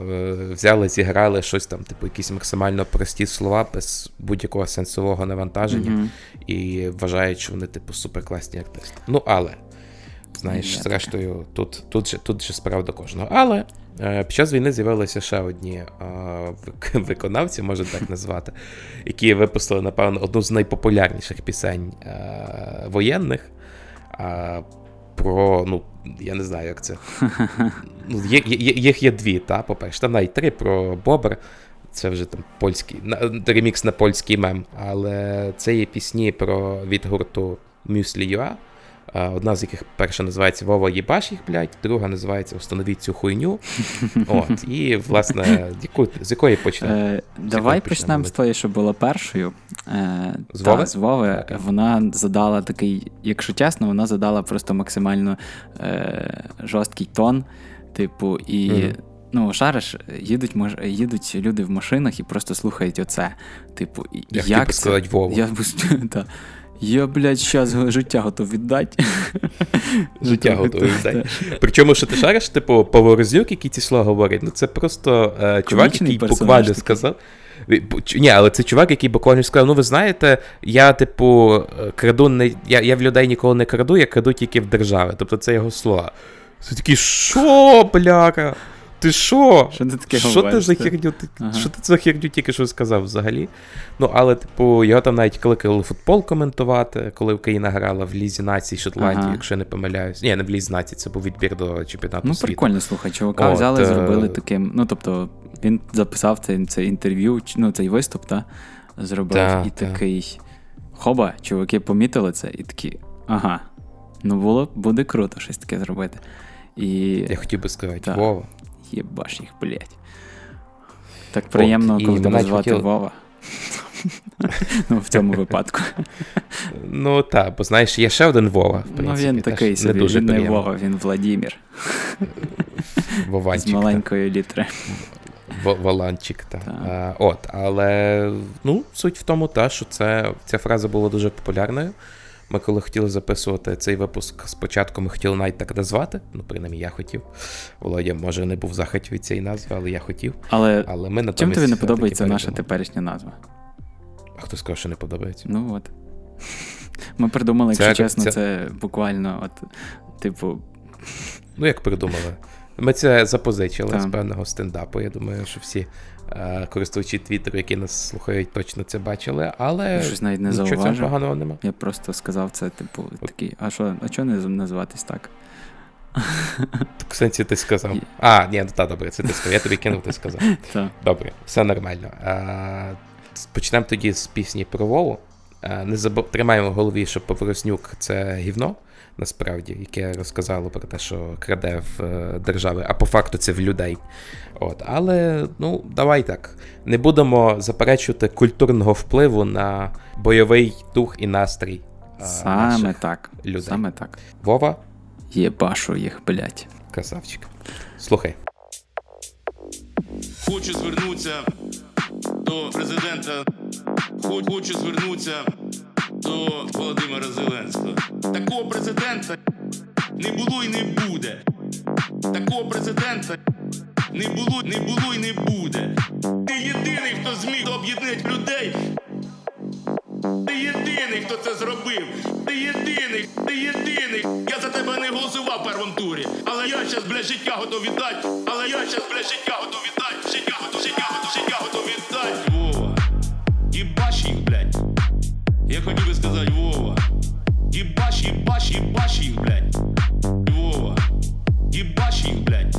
е, взяли, зіграли щось там, типу, якісь максимально прості слова без будь-якого сенсового навантаження, Мгм. і вважають, що вони, типу, суперкласні артисти. Ну, але, знаєш, зрештою, тут, тут, же, тут же справа до кожного. Але під час війни з'явилися ще одні е, <laughs> виконавці, можна так назвати, які випустили, напевно, одну з найпопулярніших пісень е, воєнних. Про, ну, я не знаю, як це. <laughs> Ну, є, є, їх є дві, та, по-перше, там навіть три про Бобр. Це вже там польський, на- ремікс на польський мем. Але це є пісні про від гурту Muesli.ua. А, Одна з яких перша називається Вова їбаш їх, блядь, друга називається Установіть цю хуйню. <laughs> От, і, власне, яку, з якої почнемо? Е, давай почнемо з тої, що була першою. Е, З та, Вови? з Вови. Вона задала такий, якщо чесно, вона задала просто максимально е, жорсткий тон. Типу, і. Мгм. Ну, шариш, їдуть, мож... їдуть люди в машинах і просто слухають оце. Типу, Я як хотів це- сказати Вову. Я, <laughs> Я, блядь, щас життя готов віддати. <laughs> Життя готовий віддати. Причому, що ти шариш, типу, Поворозюк, який ці слова говорить, ну це просто е, чувак, який буквально сказав. Ні, але це чувак, який буквально сказав: ну ви знаєте, я, типу, е, краду не. Я, я в людей ніколи не краду, я краду тільки в держави. Тобто це його слова. Це такий, що, бляха? Ти що? Що ти таке Що ти за херню? Ага. Що ти за херню тільки що сказав взагалі? Ну, але, типу, його там навіть кликали футбол коментувати, коли Україна грала в Лізі націй Шотландії, Ага. якщо я не помиляюсь. Ні, не в Лізі націй, це був відбір до чемпіонату Ну, світу. прикольно, слухай, чувака От, взяли, е, зробили таким. Ну, тобто, він записав це, це інтерв'ю, ну, цей виступ, та, зробив Та, і та. такий. Хоба, чуваки помітили це, і такі, ага. Ну, було, буде круто щось таке зробити. І... Я хотів би сказати, Вова. Єбаш їх, блядь. Так приємно, і коли тебе звати хотіли- Вова. ну, в цьому випадку. Ну так, бо знаєш, є ще один Вова, в принципі. Ну, він такий не дуже він не. Вова, він Владімір. <laughs> Вованчик. З маленької літери. В- Воланчик, так. От, але ну, суть в тому, та, що це, ця фраза була дуже популярною. Ми коли хотіли записувати цей випуск, спочатку ми хотіли навіть так назвати. Ну, принаймні, я хотів. Володя, може, не був в від цієї назви, але я хотів. Але, але ми чим тобі не подобається наша теперішня назва? А хто сказав, що не подобається? Ну от. Ми придумали, Це- якщо чесно, це- це буквально, от, типу, Ну, як придумали? Ми це запозичили Так. з певного стендапу. Я думаю, що всі користувачі Твіттеру, які нас слухають, точно це бачили, але я щось навіть не зауважив. поганого нема. Я просто сказав це, типу, такий, а що, а чого не називатись <laughs> так? В сенсі ти сказав. А, ні, ну та добре, це ти сказав. Я тобі кинув, ти сказав. <laughs> Добре, все нормально. А, почнемо тоді з пісні про Вову. Не забу... Тримаємо в голові, що Поворознюк це гівно, насправді, яке розказало про те, що краде в е, держави, а по факту це в людей. От. Але ну, давай так. Не будемо заперечувати культурного впливу на бойовий дух і настрій. Саме наших так. людей. Саме так. Вова? Єбашу їх, блядь. Красавчик. Слухай. Хочу звернутися до президента. Хочу звернутися до Володимира Зеленського. Такого президента не було і не буде. Такого президента не було, не було і не буде. Ти єдиний, хто зміг об'єднати людей. Ти єдиний, хто це зробив. Ти єдиний, ти єдиний. Я за тебе не голосував в першому турі. Але я щас, блядь, життя готов віддати. Але я щас, блядь, життя готов віддати. Життя готов, життя готов, життя готов Я хотів би сказати, Вова. Їбаш, їбаш, їбаш їх, блядь. Вова. Їбаш їх, блядь.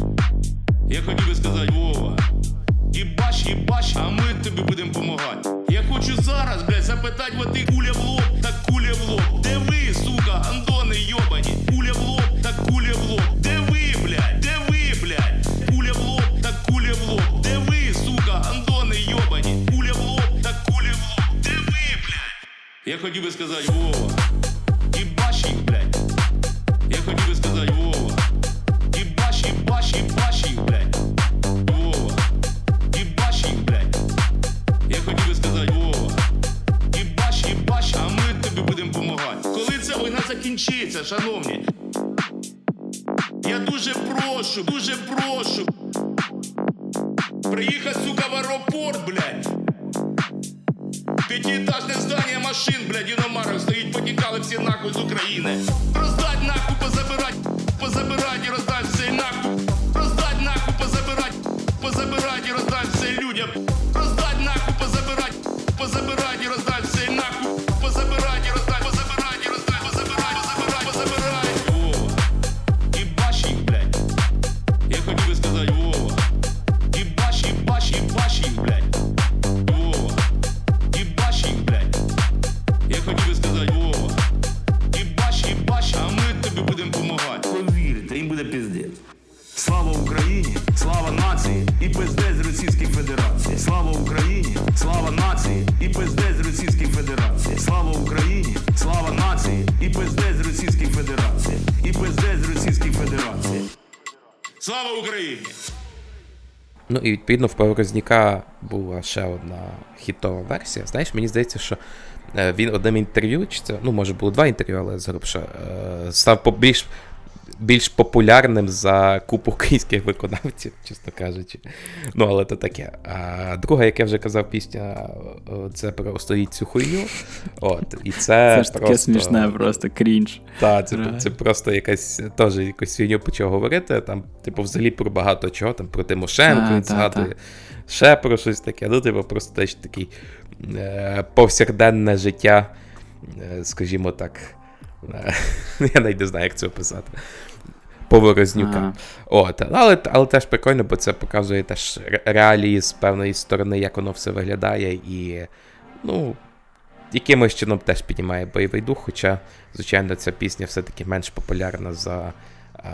Я хотів би сказати, Вова. Їбаш, їбаш, а ми тобі будемо помагати. Я хочу зараз, блядь, запитати вот ти куля в лоб, так куля в лоб. Де ви, сука, андони йобані? Я хотів би сказати, Вова. Їбаш їх, блядь. Я хотів би сказати, Вова. Їбаш, їбаш, їбаш їх, блядь. Вова. Їбаш їх, блядь. Я хотів би сказати, Вова. Їбаш, їбаш, а ми тобі будемо помагати. Коли ця війна закінчиться, шановні. Я дуже прошу, дуже прошу. Приїхати, сука, в аеропорт, блядь. П'ятиэтажне здання машин, блядь, іномарок стоїть, потікали всі нахуй з України. Роздать нахуй, позабирать, позабирать і роздать все нахуй. Роздать нахуй, позабирать, позабирать і роздать все людям. Роздать нахуй, позабирать, позабирать і роздать все нахуй. Позабирать і роздать, Ну і відповідно в Поворозняка була ще одна хітова версія. Знаєш, мені здається, що е, він одним інтерв'ю, чи це, ну, може було два інтерв'ю, але згрубше, став по- більш, більш популярним за купу українських виконавців, чесно кажучи. Ну, але то таке. А друга, як я вже казав, пісня е, це про «Остоїть цю хуйню. От, і це, Це ж таке просто... смішне, просто крінж. Так, це, це просто якась теж якусь фігню почав говорити. Там, типу, взагалі про багато чого, там про Тимошенко, він та, згадує та. ще про щось таке. Ну, типу, просто теж такий е, повсякденне життя, е, скажімо так. <laughs> я навіть не знаю, як це описати. Поворознюка. От, але, але теж прикольно, бо це показує теж реалії з певної сторони, як воно все виглядає, і ну, якимось чином теж піднімає бойовий дух, хоча, звичайно, ця пісня все-таки менш популярна за а,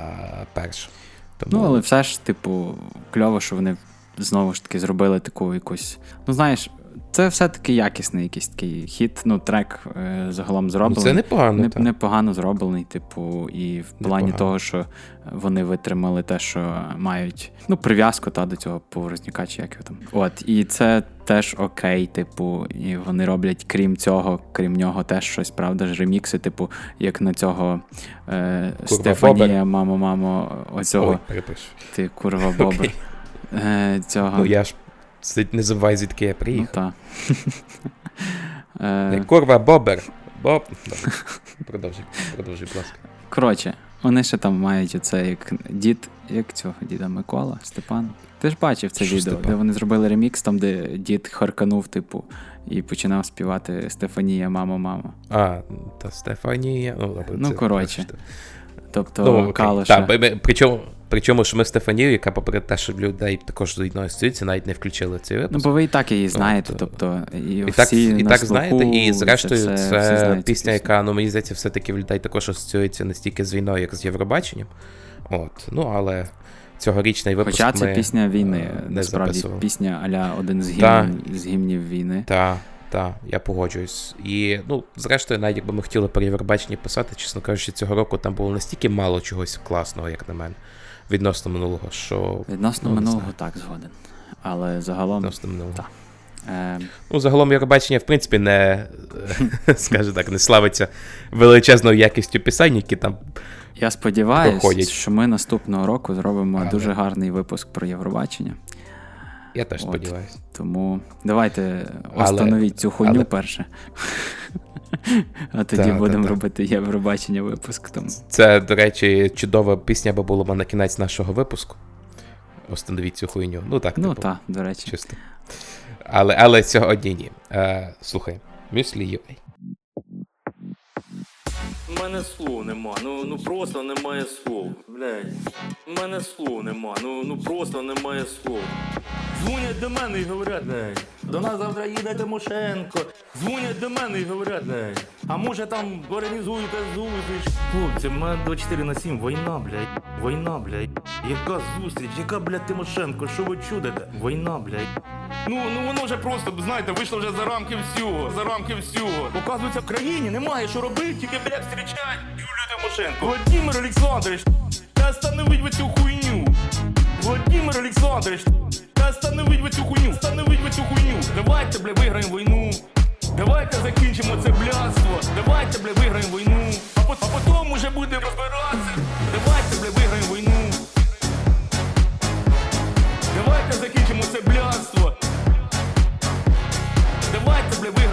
першу. Тому... Ну, але все ж, типу, кльово, що вони знову ж таки зробили таку якусь. Ну, знаєш, це все-таки якісний якийсь такий хіт, ну, трек е, загалом зроблений. Ну, це непогано, Не- так. непогано зроблений, типу, і в плані Непогано. того, що вони витримали те, що мають ну, прив'язку та, до цього поворозника, чи як його там. От, і це теж окей, типу, і вони роблять, крім цього, крім нього, теж щось, правда ж, ремікси, типу, як на цього е, Курва Стефанія, Бобер. мамо, мамо, оцього. Ой. Ти курва бобер. Окей. Е, цього. Ну, я ж не забувай, звідки я приїхав. Ну, та. <laughs> Не Е, Курва Бобер. Боб. Продовжуй, продовжуй, будь ласка. Коротше, вони ще там мають оце як дід, як цього діда Микола, Степан. Ти ж бачив це Що відео, Степан? де вони зробили ремікс, там, де дід харканув, типу, і починав співати Стефанія, мамо, мамо. А, та Стефанія. Ну, добре, Ну, коротше. Тобто, Ну. Калоша. Та, причому, причому, що ми Стефанію, яка попри те, що людей також до одної асоціюється, навіть не включили цей випуск. Ну, бо ви і так її знаєте, тобто, і, І так, всі і так знаєте, і зрештою, це, це, пісня, яка, ну, мені здається, все-таки в людей також асоціюється не стільки з війною, як з Євробаченням. От, ну, але цьогорічний випуск Хоча це ми, пісня війни, е, не насправді записували. пісня аля один з, Та. з гімнів війни. Так, так, я погоджуюсь. І, ну, зрештою, навіть якби ми хотіли про Євробачення писати, чесно кажучи, цього року там було настільки мало чогось класного, як на мене, відносно минулого, що. Відносно ну, минулого так згоден. Але загалом. Відносно минулого. Так. Ну, загалом Євробачення, в принципі, не, <laughs> скажу так, не славиться величезною якістю писань, які там Я сподіваюся, що ми наступного року зробимо Але- дуже гарний випуск про Євробачення. Я теж сподіваюся. Тому давайте Але- цю хуйню але- перше. <laughs> А тоді Та, будемо та. робити Євробачення випуск. Тому. Це, до речі, чудова пісня, бо було б на кінець нашого випуску. Остановіть цю хуйню. Ну так, Ну типу, так, до речі. чисто. Але, але сьогодні ні. Е, слухай, мюслі UA. У мене слов нема, ну ну просто немає слов. Блядь. У мене слов нема, ну ну просто немає слов. Дзвонять до мене і говорять, блядь, до нас завтра їде Тимошенко. Дзвонять до мене і говорять, блядь, а може там організуєте зустріч. Хлопці, в мене 24 на 7, війна, блядь, війна, блядь. Яка зустріч, яка, блядь, Тимошенко, що ви чудите? Війна, блядь. Ну, ну воно вже просто, знаєте, вийшло вже за рамки всього, за рамки всього. Оказується, в країні немає що робити, тільки, блядь, зустрічають Юлію Тимошенко. Владимир Олександрович, та остановить ви цю хуйню. Владимир Олександрович, та остановить ви цю хуйню, остановить ви цю хуйню. Давайте, бля, виграємо війну. Давайте закінчимо це блядство. Давайте, бля, виграємо війну. А потім уже будемо розбиратися. Давайте, бля, виграємо війну. Давайте закінчимо це блядство. Давайте, бля, виграємо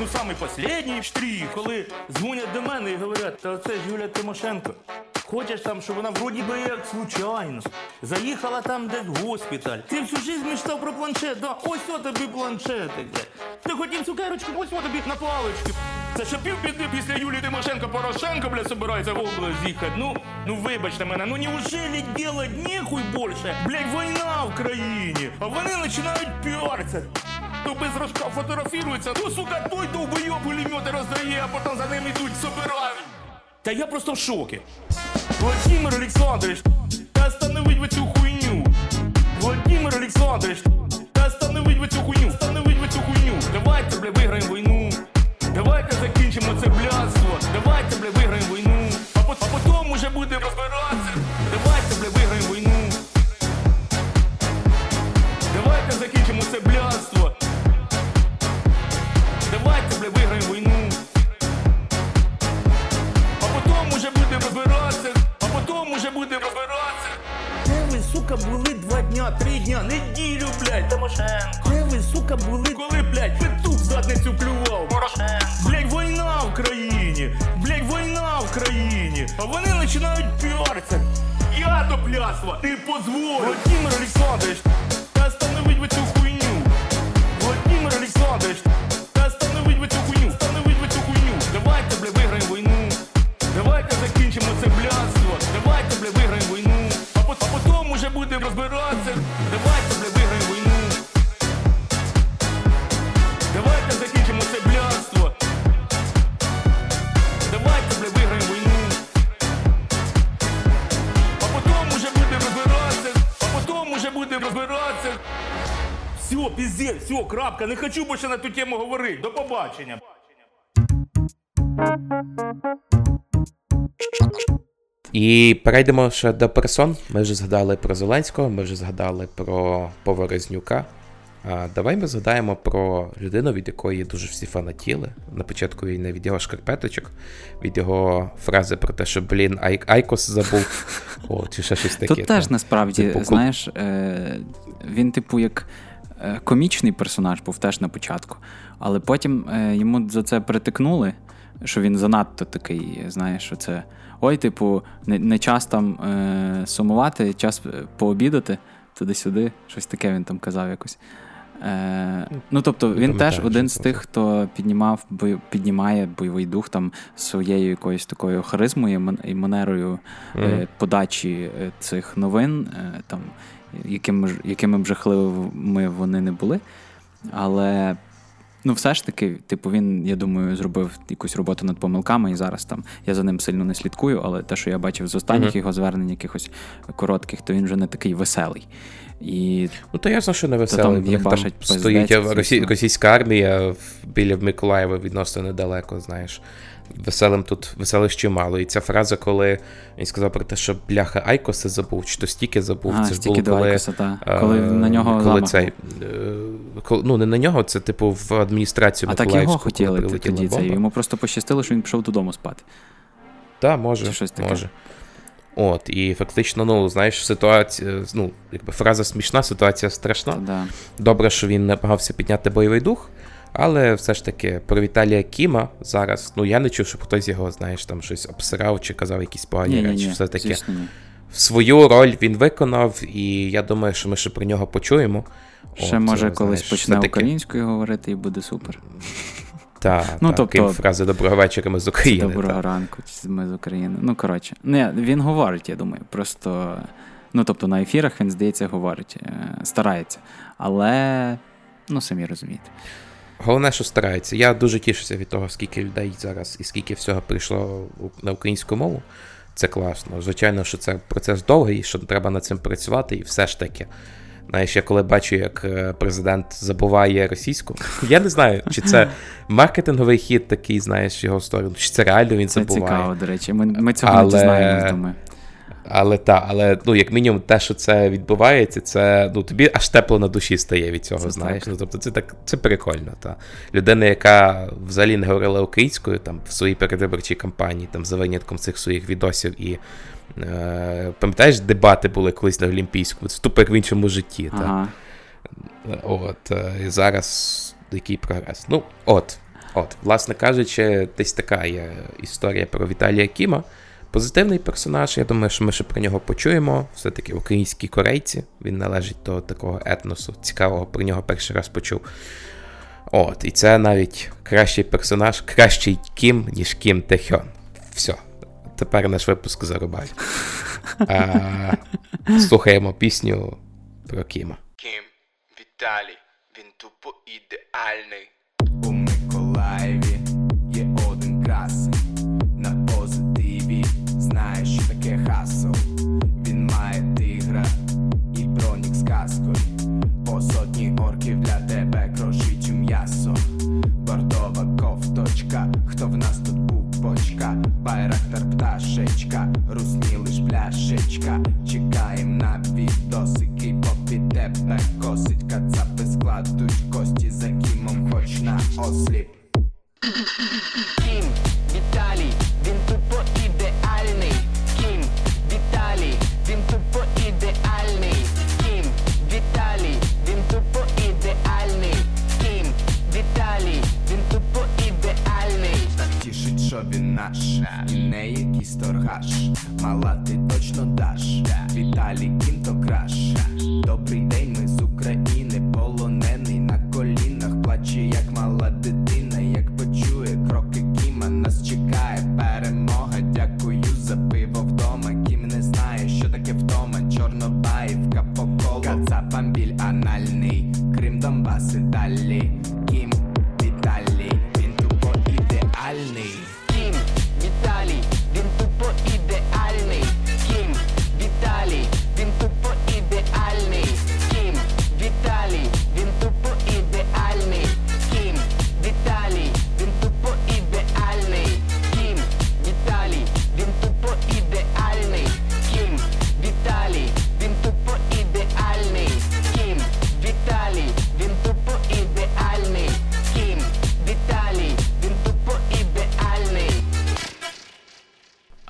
Ну, самий последній штрих, коли дзвонять до мене і говорять, та це ж Юля Тимошенко. Хочеш там, щоб вона вроді би як случайно заїхала там десь в госпіталь. Ти всю жизнь мечтав про планшет, да? ось о тобі планшетик. Ти хотів цукерочку, ось о тобі на палички. Це що півбіди після Юлії Тимошенко Порошенко, бля, собирається в область їхати. Ну, ну вибачте мене, ну неужели делать нехуй більше? Блядь, війна в країні. А вони починають піаритися. То без рожка фотографірується, ну сука, той довбойоб пулемети роздає, а потім за ним ідуть, собирають. Та я просто в шокі. Владимир Олександрович, та остановить ви цю хуйню. Владимир Олександрович, та остановить ви цю хуйню, остановить ви цю хуйню. Давайте, бля, виграємо війну. Давайте закінчимо це блядство. Давайте, бля, виграємо війну. А, потім уже будемо розбиратися. Будемо розбиратися. Де ви, сука, були два дня, три дня, неділю, блядь, Тимошенко. Де ви, сука, були, коли, блядь, петух в задницю клював. Порошенко. Блядь, війна в країні, блядь, війна в країні. А вони починають піаритися. Я до плясва не позволю. Владимир Олександрович, та остановить ви цю хуйню. Владимир Олександрович, та остановить ви цю хуйню, розбиратися. Давайте, бля, виграємо війну. Давайте закінчимо це блядство. Давайте, бля, виграємо війну. А потім уже будемо розбиратися. А потім уже будемо розбиратися. Все, піздець, все, крапка. Не хочу більше на ту тему говорити. До побачення. І перейдемо ще до персон. Ми вже згадали про Зеленського, ми вже згадали про Поворознюка. А давай ми згадаємо про людину, від якої дуже всі фанатіли. На початку війни від його шкарпеточок, від його фрази про те, що блін, Ай- Айкос забув. О, чи ще щось таке. Тут теж та. насправді, Типу, знаєш, е, він, типу, як е, комічний персонаж був теж на початку, але потім е, йому за це притикнули, що він занадто такий, знаєш, що це. Ой, типу, не, не час там е, сумувати, час е, пообідати туди-сюди. Щось таке він там казав якось. Е, ну, тобто, він теж один з тих, хто піднімав, бой- піднімає бойовий дух там своєю якоюсь такою харизмою і ман- і манерою е, подачі е, цих новин, е, там, якими, ж- якими б жахливими вони не були. Але ну, все ж таки, типу, він, я думаю, зробив якусь роботу над помилками, і зараз там я за ним сильно не слідкую, але те, що я бачив з останніх Мгм. його звернень, якихось коротких, то він вже не такий веселий. І Ну, то ясно, що не веселий. там там стоїть російська армія біля Миколаєва відносно недалеко, знаєш. Веселим тут веселих чимало. І ця фраза, коли він сказав про те, що бляха Айкоса забув, чи то стільки забув, А, це ж було коли, Айкоса, та. е, Коли на нього коли замах цей, е, коли- ну не на нього, це типу в адміністрацію А так його хотіли тоді це. Йому просто пощастило, що він пішов додому спати. Так, може, Чи щось таке. може. От, і фактично, ну, знаєш, ситуація, ну, якби фраза смішна, ситуація страшна. Да. Добре, що він намагався підняти бойовий дух, але все ж таки про Віталія Кіма зараз, ну я не чув, щоб хтось його, знаєш, там щось обсирав чи казав якісь погані Ні-ні-ні, речі. Все таки звісно, ні. свою роль він виконав, і я думаю, що ми ще про нього почуємо. Ще От, може е, колись почне українською говорити і буде супер. <laughs> Так, Ну, ну, тобто- фрази доброго вечора ми з України. Доброго так. ранку, ми з України. Ну, коротше. Не, він говорить, я думаю. Просто. Ну, тобто на ефірах він, здається, говорить, е, старається. Але, ну, самі розумієте. Головне, що старається. Я дуже тішуся від того, скільки людей зараз і скільки всього прийшло на українську мову. Це класно. Звичайно, що це процес довгий, що треба над цим працювати, і все ж таки. Знаєш, я коли бачу, як е, президент забуває російську, <laughs> я не знаю, чи це <laughs> маркетинговий хід такий, знаєш, його сторону, чи це реально він Це забуває. цікаво, до речі. Ми, ми цього Але- не дізнаємось, думаю. Але так, але ну, як мінімум, те, що це відбувається, це ну тобі аж тепло на душі стає від цього, Це знаєш. так. Ну, тобто це так це прикольно. Та. Людина, яка взагалі не говорила українською там в своїй передвиборчій кампанії, там за винятком цих своїх відосів і. Е, пам'ятаєш, дебати були колись на Олімпійському, це тупо як в іншому житті. Та. Ага. От, е, і зараз який прогрес. Ну, от, от, власне кажучи, десь така є історія про Віталія Кіма. Позитивний персонаж, я думаю, що ми ще про нього почуємо. Все-таки українські корейці. Він належить до такого етносу. Цікавого про нього перший раз почув. От, і це навіть кращий персонаж, кращий Кім, ніж Кім Техьон. Все. Тепер наш випуск зарубай. Слухаємо пісню про Кіма. Кім, Віталій, він тупо ідеальний. У Миколаєві є один позитиві знає, що таке хасл. Він має тигра і бронік з каскою. По сотні орків для тебе крошить м'ясо. Бордова кофточка, хто в нас тут пупочка, байрактар пташечка, русні лиш пляшечка, чекаєм на відосики, попід тебе косить, кацапи складуть кості за Кімом, хоч на осліп. Кім, Віталій хаш. Мала, ти точно даш. Віталій кім то краш. Добрий день, ми з України, полонений на колінах, плаче, як мала дитина, як почує кроки Кіма, нас чекає перемога. Дякую за пиво вдома. Кім не знає, що таке вдома. Чорнобаївка по колу. Кацапам біль анальний. Крим Донбас і далі.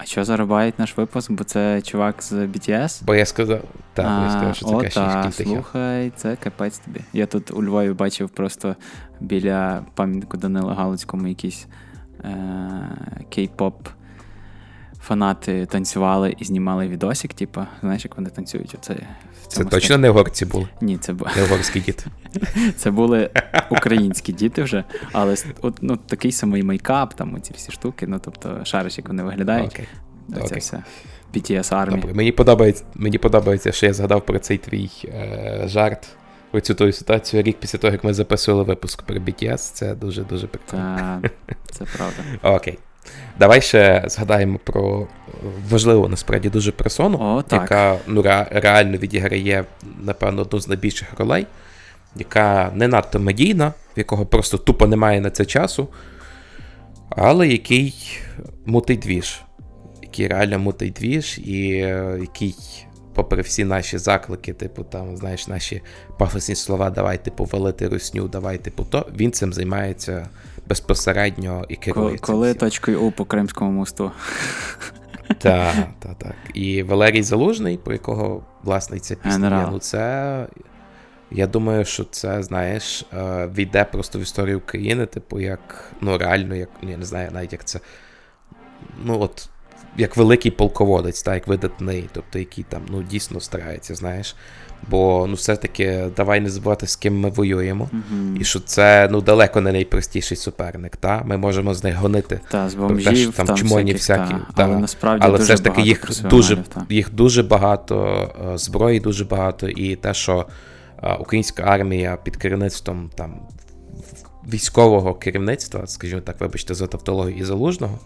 Що зарубають наш випуск? Бо це чувак з BTS? Бо я сказав, так, бо я сказав, що це о, кращий та. Слухай, це капець тобі. Я тут у Львові бачив просто біля пам'ятку Данила Галицькому якісь е- кей-поп фанати танцювали і знімали відосик, типу, знаєш, як вони танцюють оце. Це точно не угорці були? Ні, це були Не угорські діти. <laughs> Це були українські діти вже, але от, ну, такий самий мейкап, там ці всі штуки, ну тобто шариш, як вони виглядають. Окей. Оця Окей. вся BTS армія. Добре. Мені подобається, мені подобається, що я згадав про цей твій е, жарт. Про цю твою ситуацію рік після того, як ми записували випуск про BTS. Це дуже-дуже прикольно. Та, <laughs> це правда. Окей. Давай ще згадаємо про важливу насправді дуже персону, О, так. яка ну, реально відіграє, напевно, одну з найбільших ролей, яка не надто медійна, в якого просто тупо немає на це часу, але який мутить двіж. Який реально мутить двіж, і е, який, попри всі наші заклики, типу, там, знаєш, наші пафосні слова, давай, типу, валити русню, давай, типу, то, він цим займається безпосередньо і керує. Коли, точкою У по Кримському мосту. <laughs> Так, так, так. І Валерій Залужний, про якого власне ця пісня, ну це. Я думаю, що це, знаєш, е, війде просто в історію України, типу, як, ну, реально, як, ну, я не знаю навіть як це. Ну, от, як великий полководець, так, як видатний, тобто, який там, ну, дійсно старається, знаєш. Бо, ну, все-таки, давай не забувати, з ким ми воюємо. Мгм. І що це, ну, далеко не найпростіший суперник, та? Ми можемо з них гонити. Та, з про те, що там, там чмоні всякі. та. Але насправді Але все ж таки їх дуже, та. їх дуже багато, е, зброї дуже багато, і те, що е, українська армія під керівництвом там військового керівництва, скажімо так, вибачте, за тавтологію і залужного,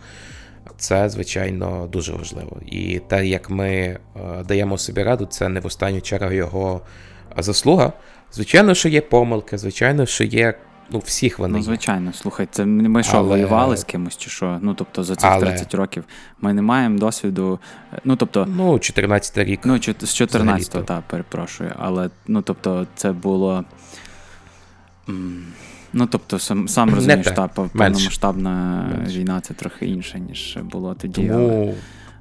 це, звичайно, дуже важливо. І те, як ми е, даємо собі раду, це не в останню чергу його заслуга. Звичайно, що є помилки, звичайно, що є. Ну, всіх вони. Ну, звичайно, слухай, це ми що, Але- воювали з кимось чи що? Ну, тобто, за цих Але- 30 років ми не маємо досвіду. е, Ну, тобто, Ну, 14 рік. ну, з 14-го, взагалі-то. так, перепрошую. Але, ну, тобто, це було. Ну, тобто, сам, сам розумієш, та, повномасштабна Менше. війна це трохи інше, ніж було тоді. але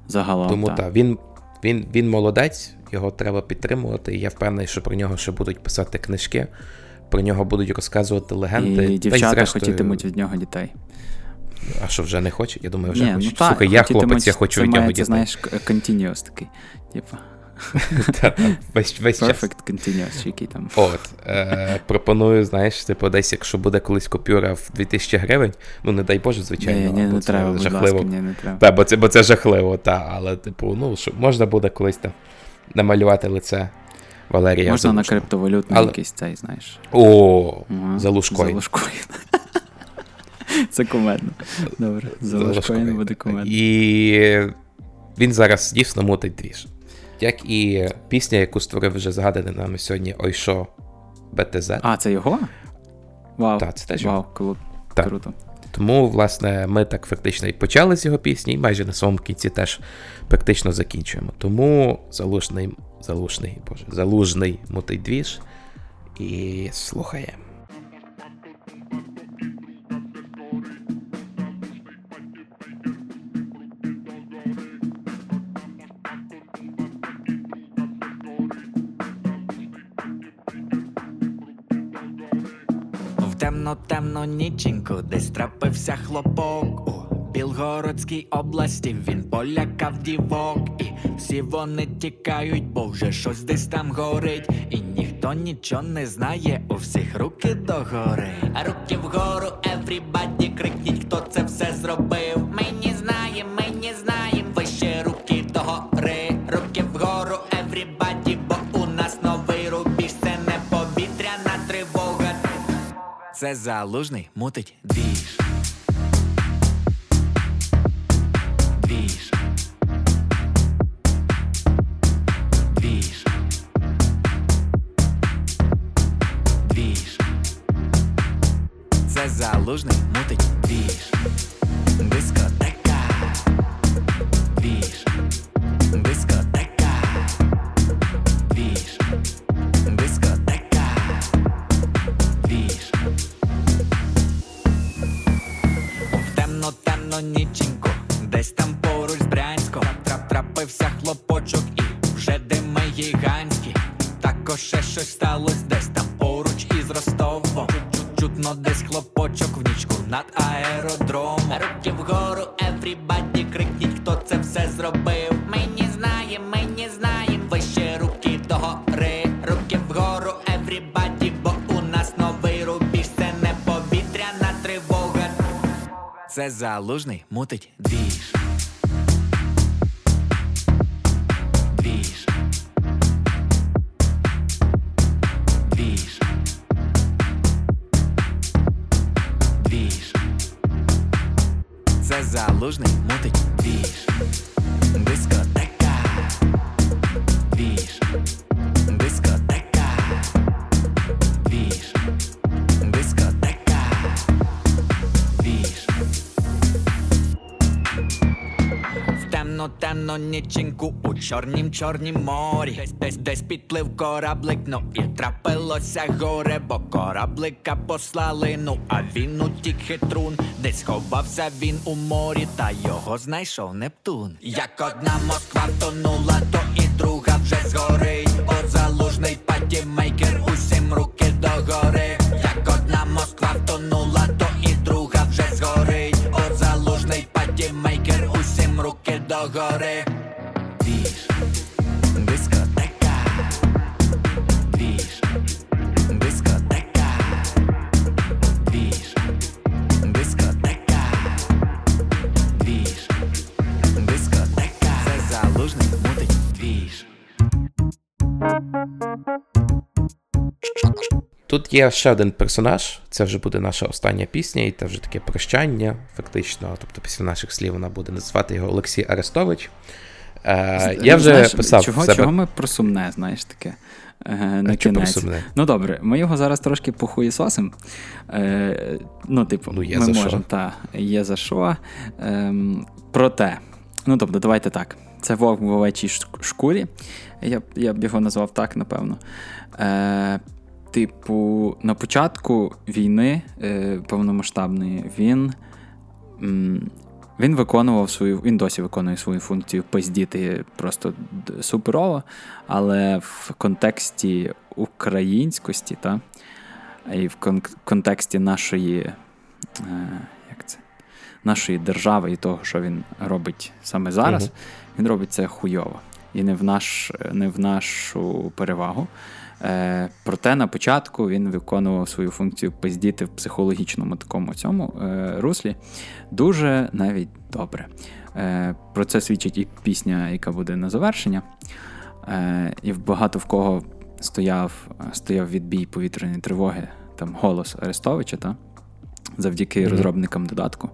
загалом. тому та. так, він, він, він молодець, його треба підтримувати. І я впевнений, що про нього ще будуть писати книжки, про нього будуть розказувати легенди. Та І дівчата зрештою- хотітимуть від нього дітей. А що вже не хочуть? Я думаю, вже Ні, хочуть. ну, Слухай, я хлопець, я хочу від нього дітей. Це, знаєш, к- continuous такий. Типу. <laughs> Та, та, весь, весь час. Perfect continuous, який там. От, е, пропоную, знаєш, типу, десь, якщо буде колись купюра в 2000 гривень, ну не дай Боже, звичайно, Ні, ні, бо не це треба, будь ласка, ні, не треба. Та, бо це, бо це жахливо, та, але, типу, ну, що можна буде колись там намалювати лице Валерія. Можна на криптовалютний Але- якийсь цей, знаєш. О, Ага, за Лужкоін. <laughs> Це кумедно. Добре, за Лужкоін. буде кумедно. І він зараз дійсно мутить двіж. Як і пісня, яку створив вже згаданий нами сьогодні Ойшо БТЗ. А, це його? Вау. Так, це теж Вау, його. Так. круто. Тому, власне, ми так фактично і почали з його пісні, і майже на своєму кінці теж практично закінчуємо. Тому залужний, залужний, боже, залужний мутить двіж і слухаємо. Темно темно ніченьку десь трапився хлопок. О, Білгородській області він полякав дівок, і всі вони тікають, бо вже щось десь там горить, і ніхто нічого не знає, у всіх руки догори. Руки вгору, everybody, крикніть, хто це все зробив. Ми не знаємо, ми не знаємо, Це залужний мутить двіж. Двіж. Двіж. Двіж. Це залужний мутить двіж. Дискотека. Це залужний мутить. Двіж. Темно ніченьку у чорнім чорнім морі. Десь десь десь підплив кораблик, ну і трапилося горе, бо кораблика послали. Ну а він утік хитрун, десь ховався він у морі, та його знайшов Нептун. Як одна Москва втонула, то і друга вже згорить. От залужний патімейкер, Тут є ще один персонаж, це вже буде наша остання пісня, і це вже таке прощання, фактично. Тобто після наших слів вона буде називати його Олексій Арестович. Е, я вже Знаєш, писав чого, себе. чого ми про сумне, знаєш таке. Е, на А кінець. сумне? Ну добре, ми його зараз трошки похуєсосимо. Е, ну, типу, Ну, є ми за що. можемо, та, є за що. Ем, проте, ну тобто, давайте так. Це вовк в овечій шкурі. Я, я б його назвав так, напевно. Е, типу, на початку війни е, повномасштабної він. м, він виконував свою, він досі виконує свою функцію пиздіти просто суперово, але в контексті українськості, та, і в кон- контексті нашої, е, як це, нашої держави і того, що він робить саме зараз, Мгм. він робить це хуйово. І не в, наш, не в нашу перевагу. Е, проте на початку він виконував свою функцію пиздіти в психологічному такому цьому е, руслі дуже навіть добре. Е, про це свідчить і пісня, яка буде на завершення. Е, і багато в кого стояв, стояв відбій повітряної тривоги, там голос Арестовича, та? завдяки Мгм. розробникам додатку.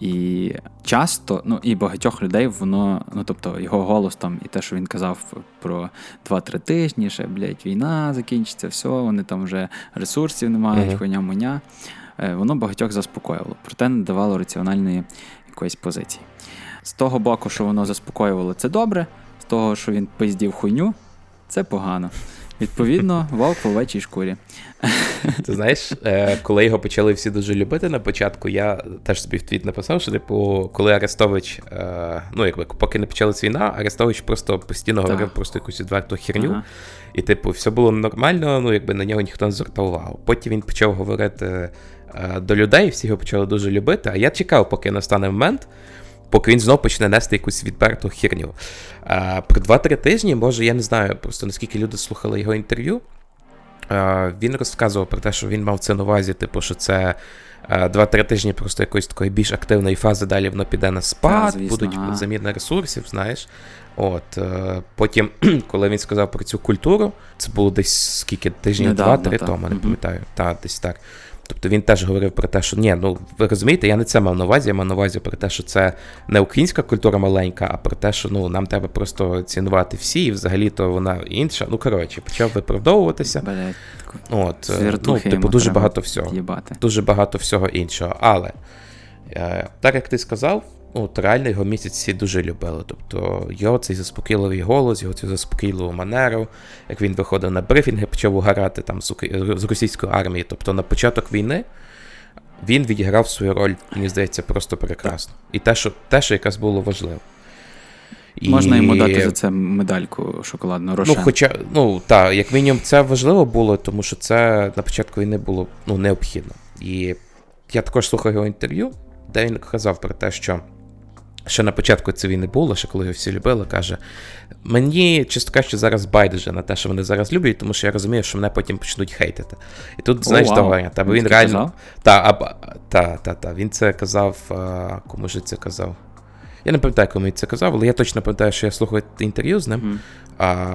І часто, ну і багатьох людей воно, ну тобто його голос там і те, що він казав про 2-3 тижні, ще, блядь, війна закінчиться, все, вони там вже ресурсів не мають, Мгм. хуйня муня. Е, Воно багатьох заспокоювало, проте не давало раціональної якоїсь позиції. З того боку, що воно заспокоювало, це добре, з того, що він пиздів хуйню, це погано. Відповідно, <laughs> вовк в овечій шкурі. Ти знаєш, е, коли його почали всі дуже любити на початку, я теж собі в твіт написав, що типу, коли Арестович, е, ну якби поки не почалась війна, Арестович просто постійно Так. говорив просто якусь відверту херню. Ага. І, типу, все було нормально, ну якби на нього ніхто не звертав увагу. Потім він почав говорити е, до людей, всі його почали дуже любити. А я чекав, поки настане момент, поки він знов почне нести якусь відверту херню. Е, про 2-3 тижні, може, я не знаю просто наскільки люди слухали його інтерв'ю. Е, Він розказував про те, що він мав це на увазі, типу, що це е, 2-3 тижні просто якоїсь такої більш активної фази, далі воно піде на спад, Та, будуть ага. заміна ресурсів, знаєш. От, е, потім, <clears throat> коли він сказав про цю культуру, це було десь скільки тижнів, два-три тому, не пам'ятаю. Та, десь так. Тобто він теж говорив про те, що ні, ну ви розумієте, я не це мав на увазі, я мав на увазі про те, що це не українська культура маленька, а про те, що ну нам треба просто цінувати всі, і взагалі то вона інша. Ну коротше, почав виправдовуватися. От, е, ну, типу, дуже багато всього. їбати. Дуже багато всього іншого. Але е, так як ти сказав, ну, от реально його місяць всі дуже любили. Тобто його цей заспокійливий голос, його цю заспокійливу манеру, як він виходив на брифінги, почав угорати там з, з російської армії. Тобто на початок війни він відіграв свою роль, мені здається, просто прекрасно. І те, що, те, що якраз було важливо. І... Можна йому дати за це медальку шоколадну Рошен. Ну, хоча, ну так, як мінімум, це важливо було, тому що це на початку війни було ну, необхідно. І я також слухав його інтерв'ю, де він казав про те, що ще на початку цієї війни було, ще коли його всі любили, каже: мені чесно кажучи, зараз байдуже на те, що вони зараз люблять, тому що я розумію, що мене потім почнуть хейтити. І тут, знаєш, того та, бо Він він реально. Та, та, та, та, він це казав, а, кому ж це казав? Я не пам'ятаю, кому він це казав, але я точно пам'ятаю, що я слухав інтерв'ю з ним. А,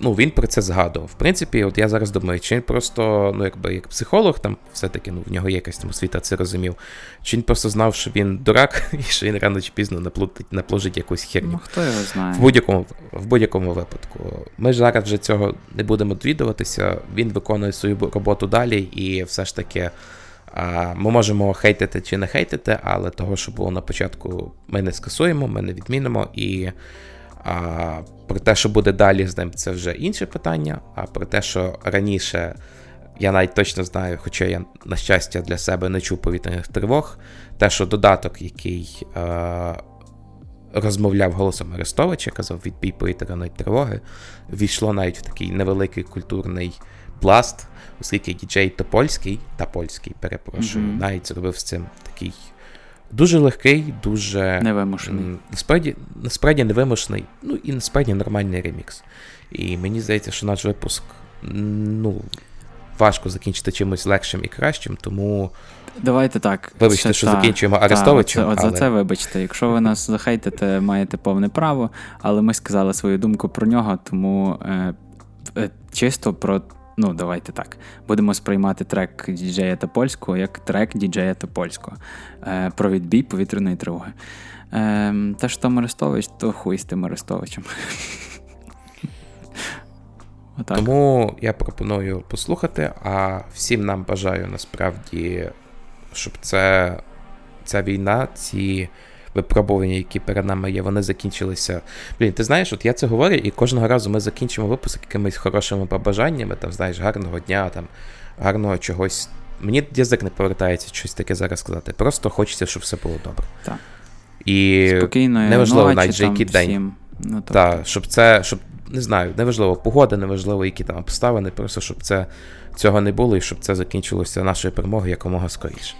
ну, він про це згадував. В принципі, от я зараз думаю, чи він просто, ну, якби як психолог, там все-таки ну, в нього якась там освіта, це розумів. Чи він просто знав, що він дурак, <laughs> і що він рано чи пізно наплутить, напложить якусь херню. Ну, хто його знає. В будь-якому, в будь-якому випадку. Ми ж зараз вже цього не будемо довідуватися. Він виконує свою роботу далі, і все ж таки. Ми можемо хейтити чи не хейтити, але того, що було на початку, ми не скасуємо, ми не відмінимо. І а, про те, що буде далі з ним, це вже інше питання. А про те, що раніше я навіть точно знаю, хоча я, на щастя, для себе не чув повітряних тривог, те, що додаток, який е, розмовляв голосом Арестовича, казав відбій повітряної тривоги, війшло навіть в такий невеликий культурний пласт, оскільки діджей Топольський та польський, перепрошую, Мгм. навіть зробив з цим такий дуже легкий, дуже Невимушений. Насправді, насправді невимушений, ну і насправді нормальний ремікс. І мені здається, що наш випуск ну, важко закінчити чимось легшим і кращим, тому. Давайте так. Вибачте, Це що та- закінчуємо та, Арестовичем. От, це, от але... за це вибачте. Якщо ви нас захейтите, маєте повне право, але ми сказали свою думку про нього, тому е, е, чисто про. Ну, давайте так. Будемо сприймати трек діджея Топольського як трек діджея Топольського е, про відбій повітряної тривоги. Е, те, що там то хуй з тим Арестовичем. <laughs> Отак. Тому я пропоную послухати, а всім нам бажаю насправді, щоб це, ця війна, ці випробування, які перед нами є, вони закінчилися. Блін, ти знаєш, от я це говорю, і кожного разу ми закінчимо випуск якимись хорошими побажаннями, там, знаєш, гарного дня, там, гарного чогось. Мені язик не повертається щось таке зараз сказати. Просто хочеться, щоб все було добре. Так. І Спокійної неважливо ночі навіть же який день. всім. Ну, тобто- Так, щоб це, щоб, не знаю, неважливо погода, неважливо, які там обставини, просто щоб це цього не було і щоб це закінчилося нашою перемогою якомога скоріше.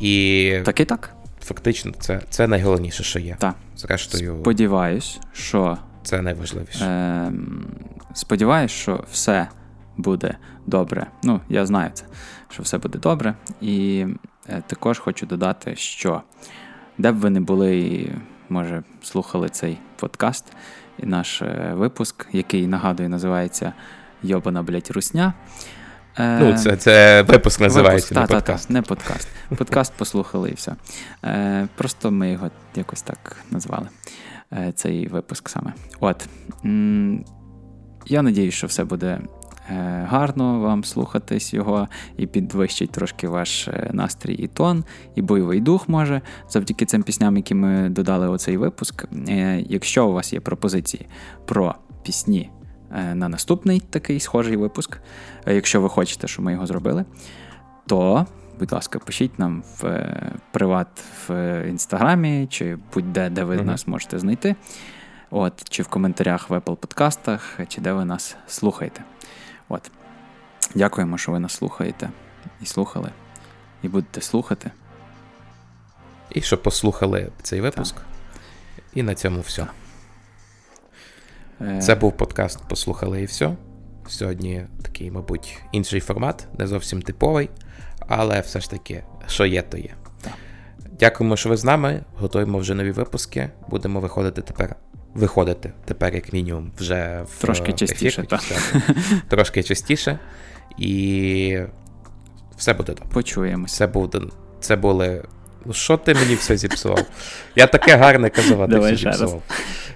І Так і так. Фактично, це, це найголовніше, що є. Так. Зрештою, Сподіваюсь, що. Це найважливіше. Е, сподіваюсь, що все буде добре. Ну, я знаю це, що все буде добре. І е, також хочу додати, що де б ви не були, і, може, слухали цей подкаст і наш е, випуск, який нагадую, називається Йобана, блять, русня. Е, Ну, це- це випуск називається, не та, та, подкаст. Та, не подкаст. Подкаст послухали і все. Е, просто ми його якось так назвали. Е, цей випуск саме. От. М, Я надіюсь, що все буде е, гарно вам слухатись його і підвищить трошки ваш е, настрій і тон, і бойовий дух може завдяки цим пісням, які ми додали у цей випуск. Е, Якщо у вас є пропозиції про пісні на наступний такий схожий випуск. Е, Якщо ви хочете, щоб ми його зробили, то, будь ласка, пишіть нам в е, приват в інстаграмі чи будь-де, де ви Мгм. нас можете знайти. От, чи в коментарях в Apple подкастах, чи де ви нас слухаєте. От. Дякуємо, що ви нас слухаєте і слухали, і будете слухати. І щоб послухали цей випуск. І на цьому все. Е, Це був подкаст Послухали і все. Сьогодні такий, мабуть, інший формат, не зовсім типовий, але все ж таки, що є, то є. Дякуємо, що ви з нами. Готуємо вже нові випуски. Будемо виходити тепер. Виходити тепер, як мінімум, вже в Трошки ефір, частіше, так. Трошки частіше. І все буде добре. Почуємося. Це буде. Це були. Ну, що ти мені все зіпсував? Я таке гарне казав, а ти все ще раз. зіпсував.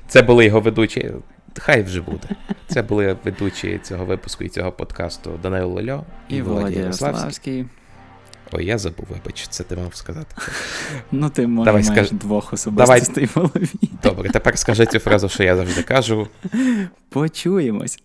Це були його ведучі. Хай вже буде. Це були ведучі цього випуску і цього подкасту Данило Лельо І Володя Ярославський. Ой, я забув, вибач, це ти мав сказати. <laughs> Ну, ти може, Давай, маєш скаж- двох особистостей в голові. Добре, тепер скажи цю фразу, що я завжди кажу. <laughs> Почуємось.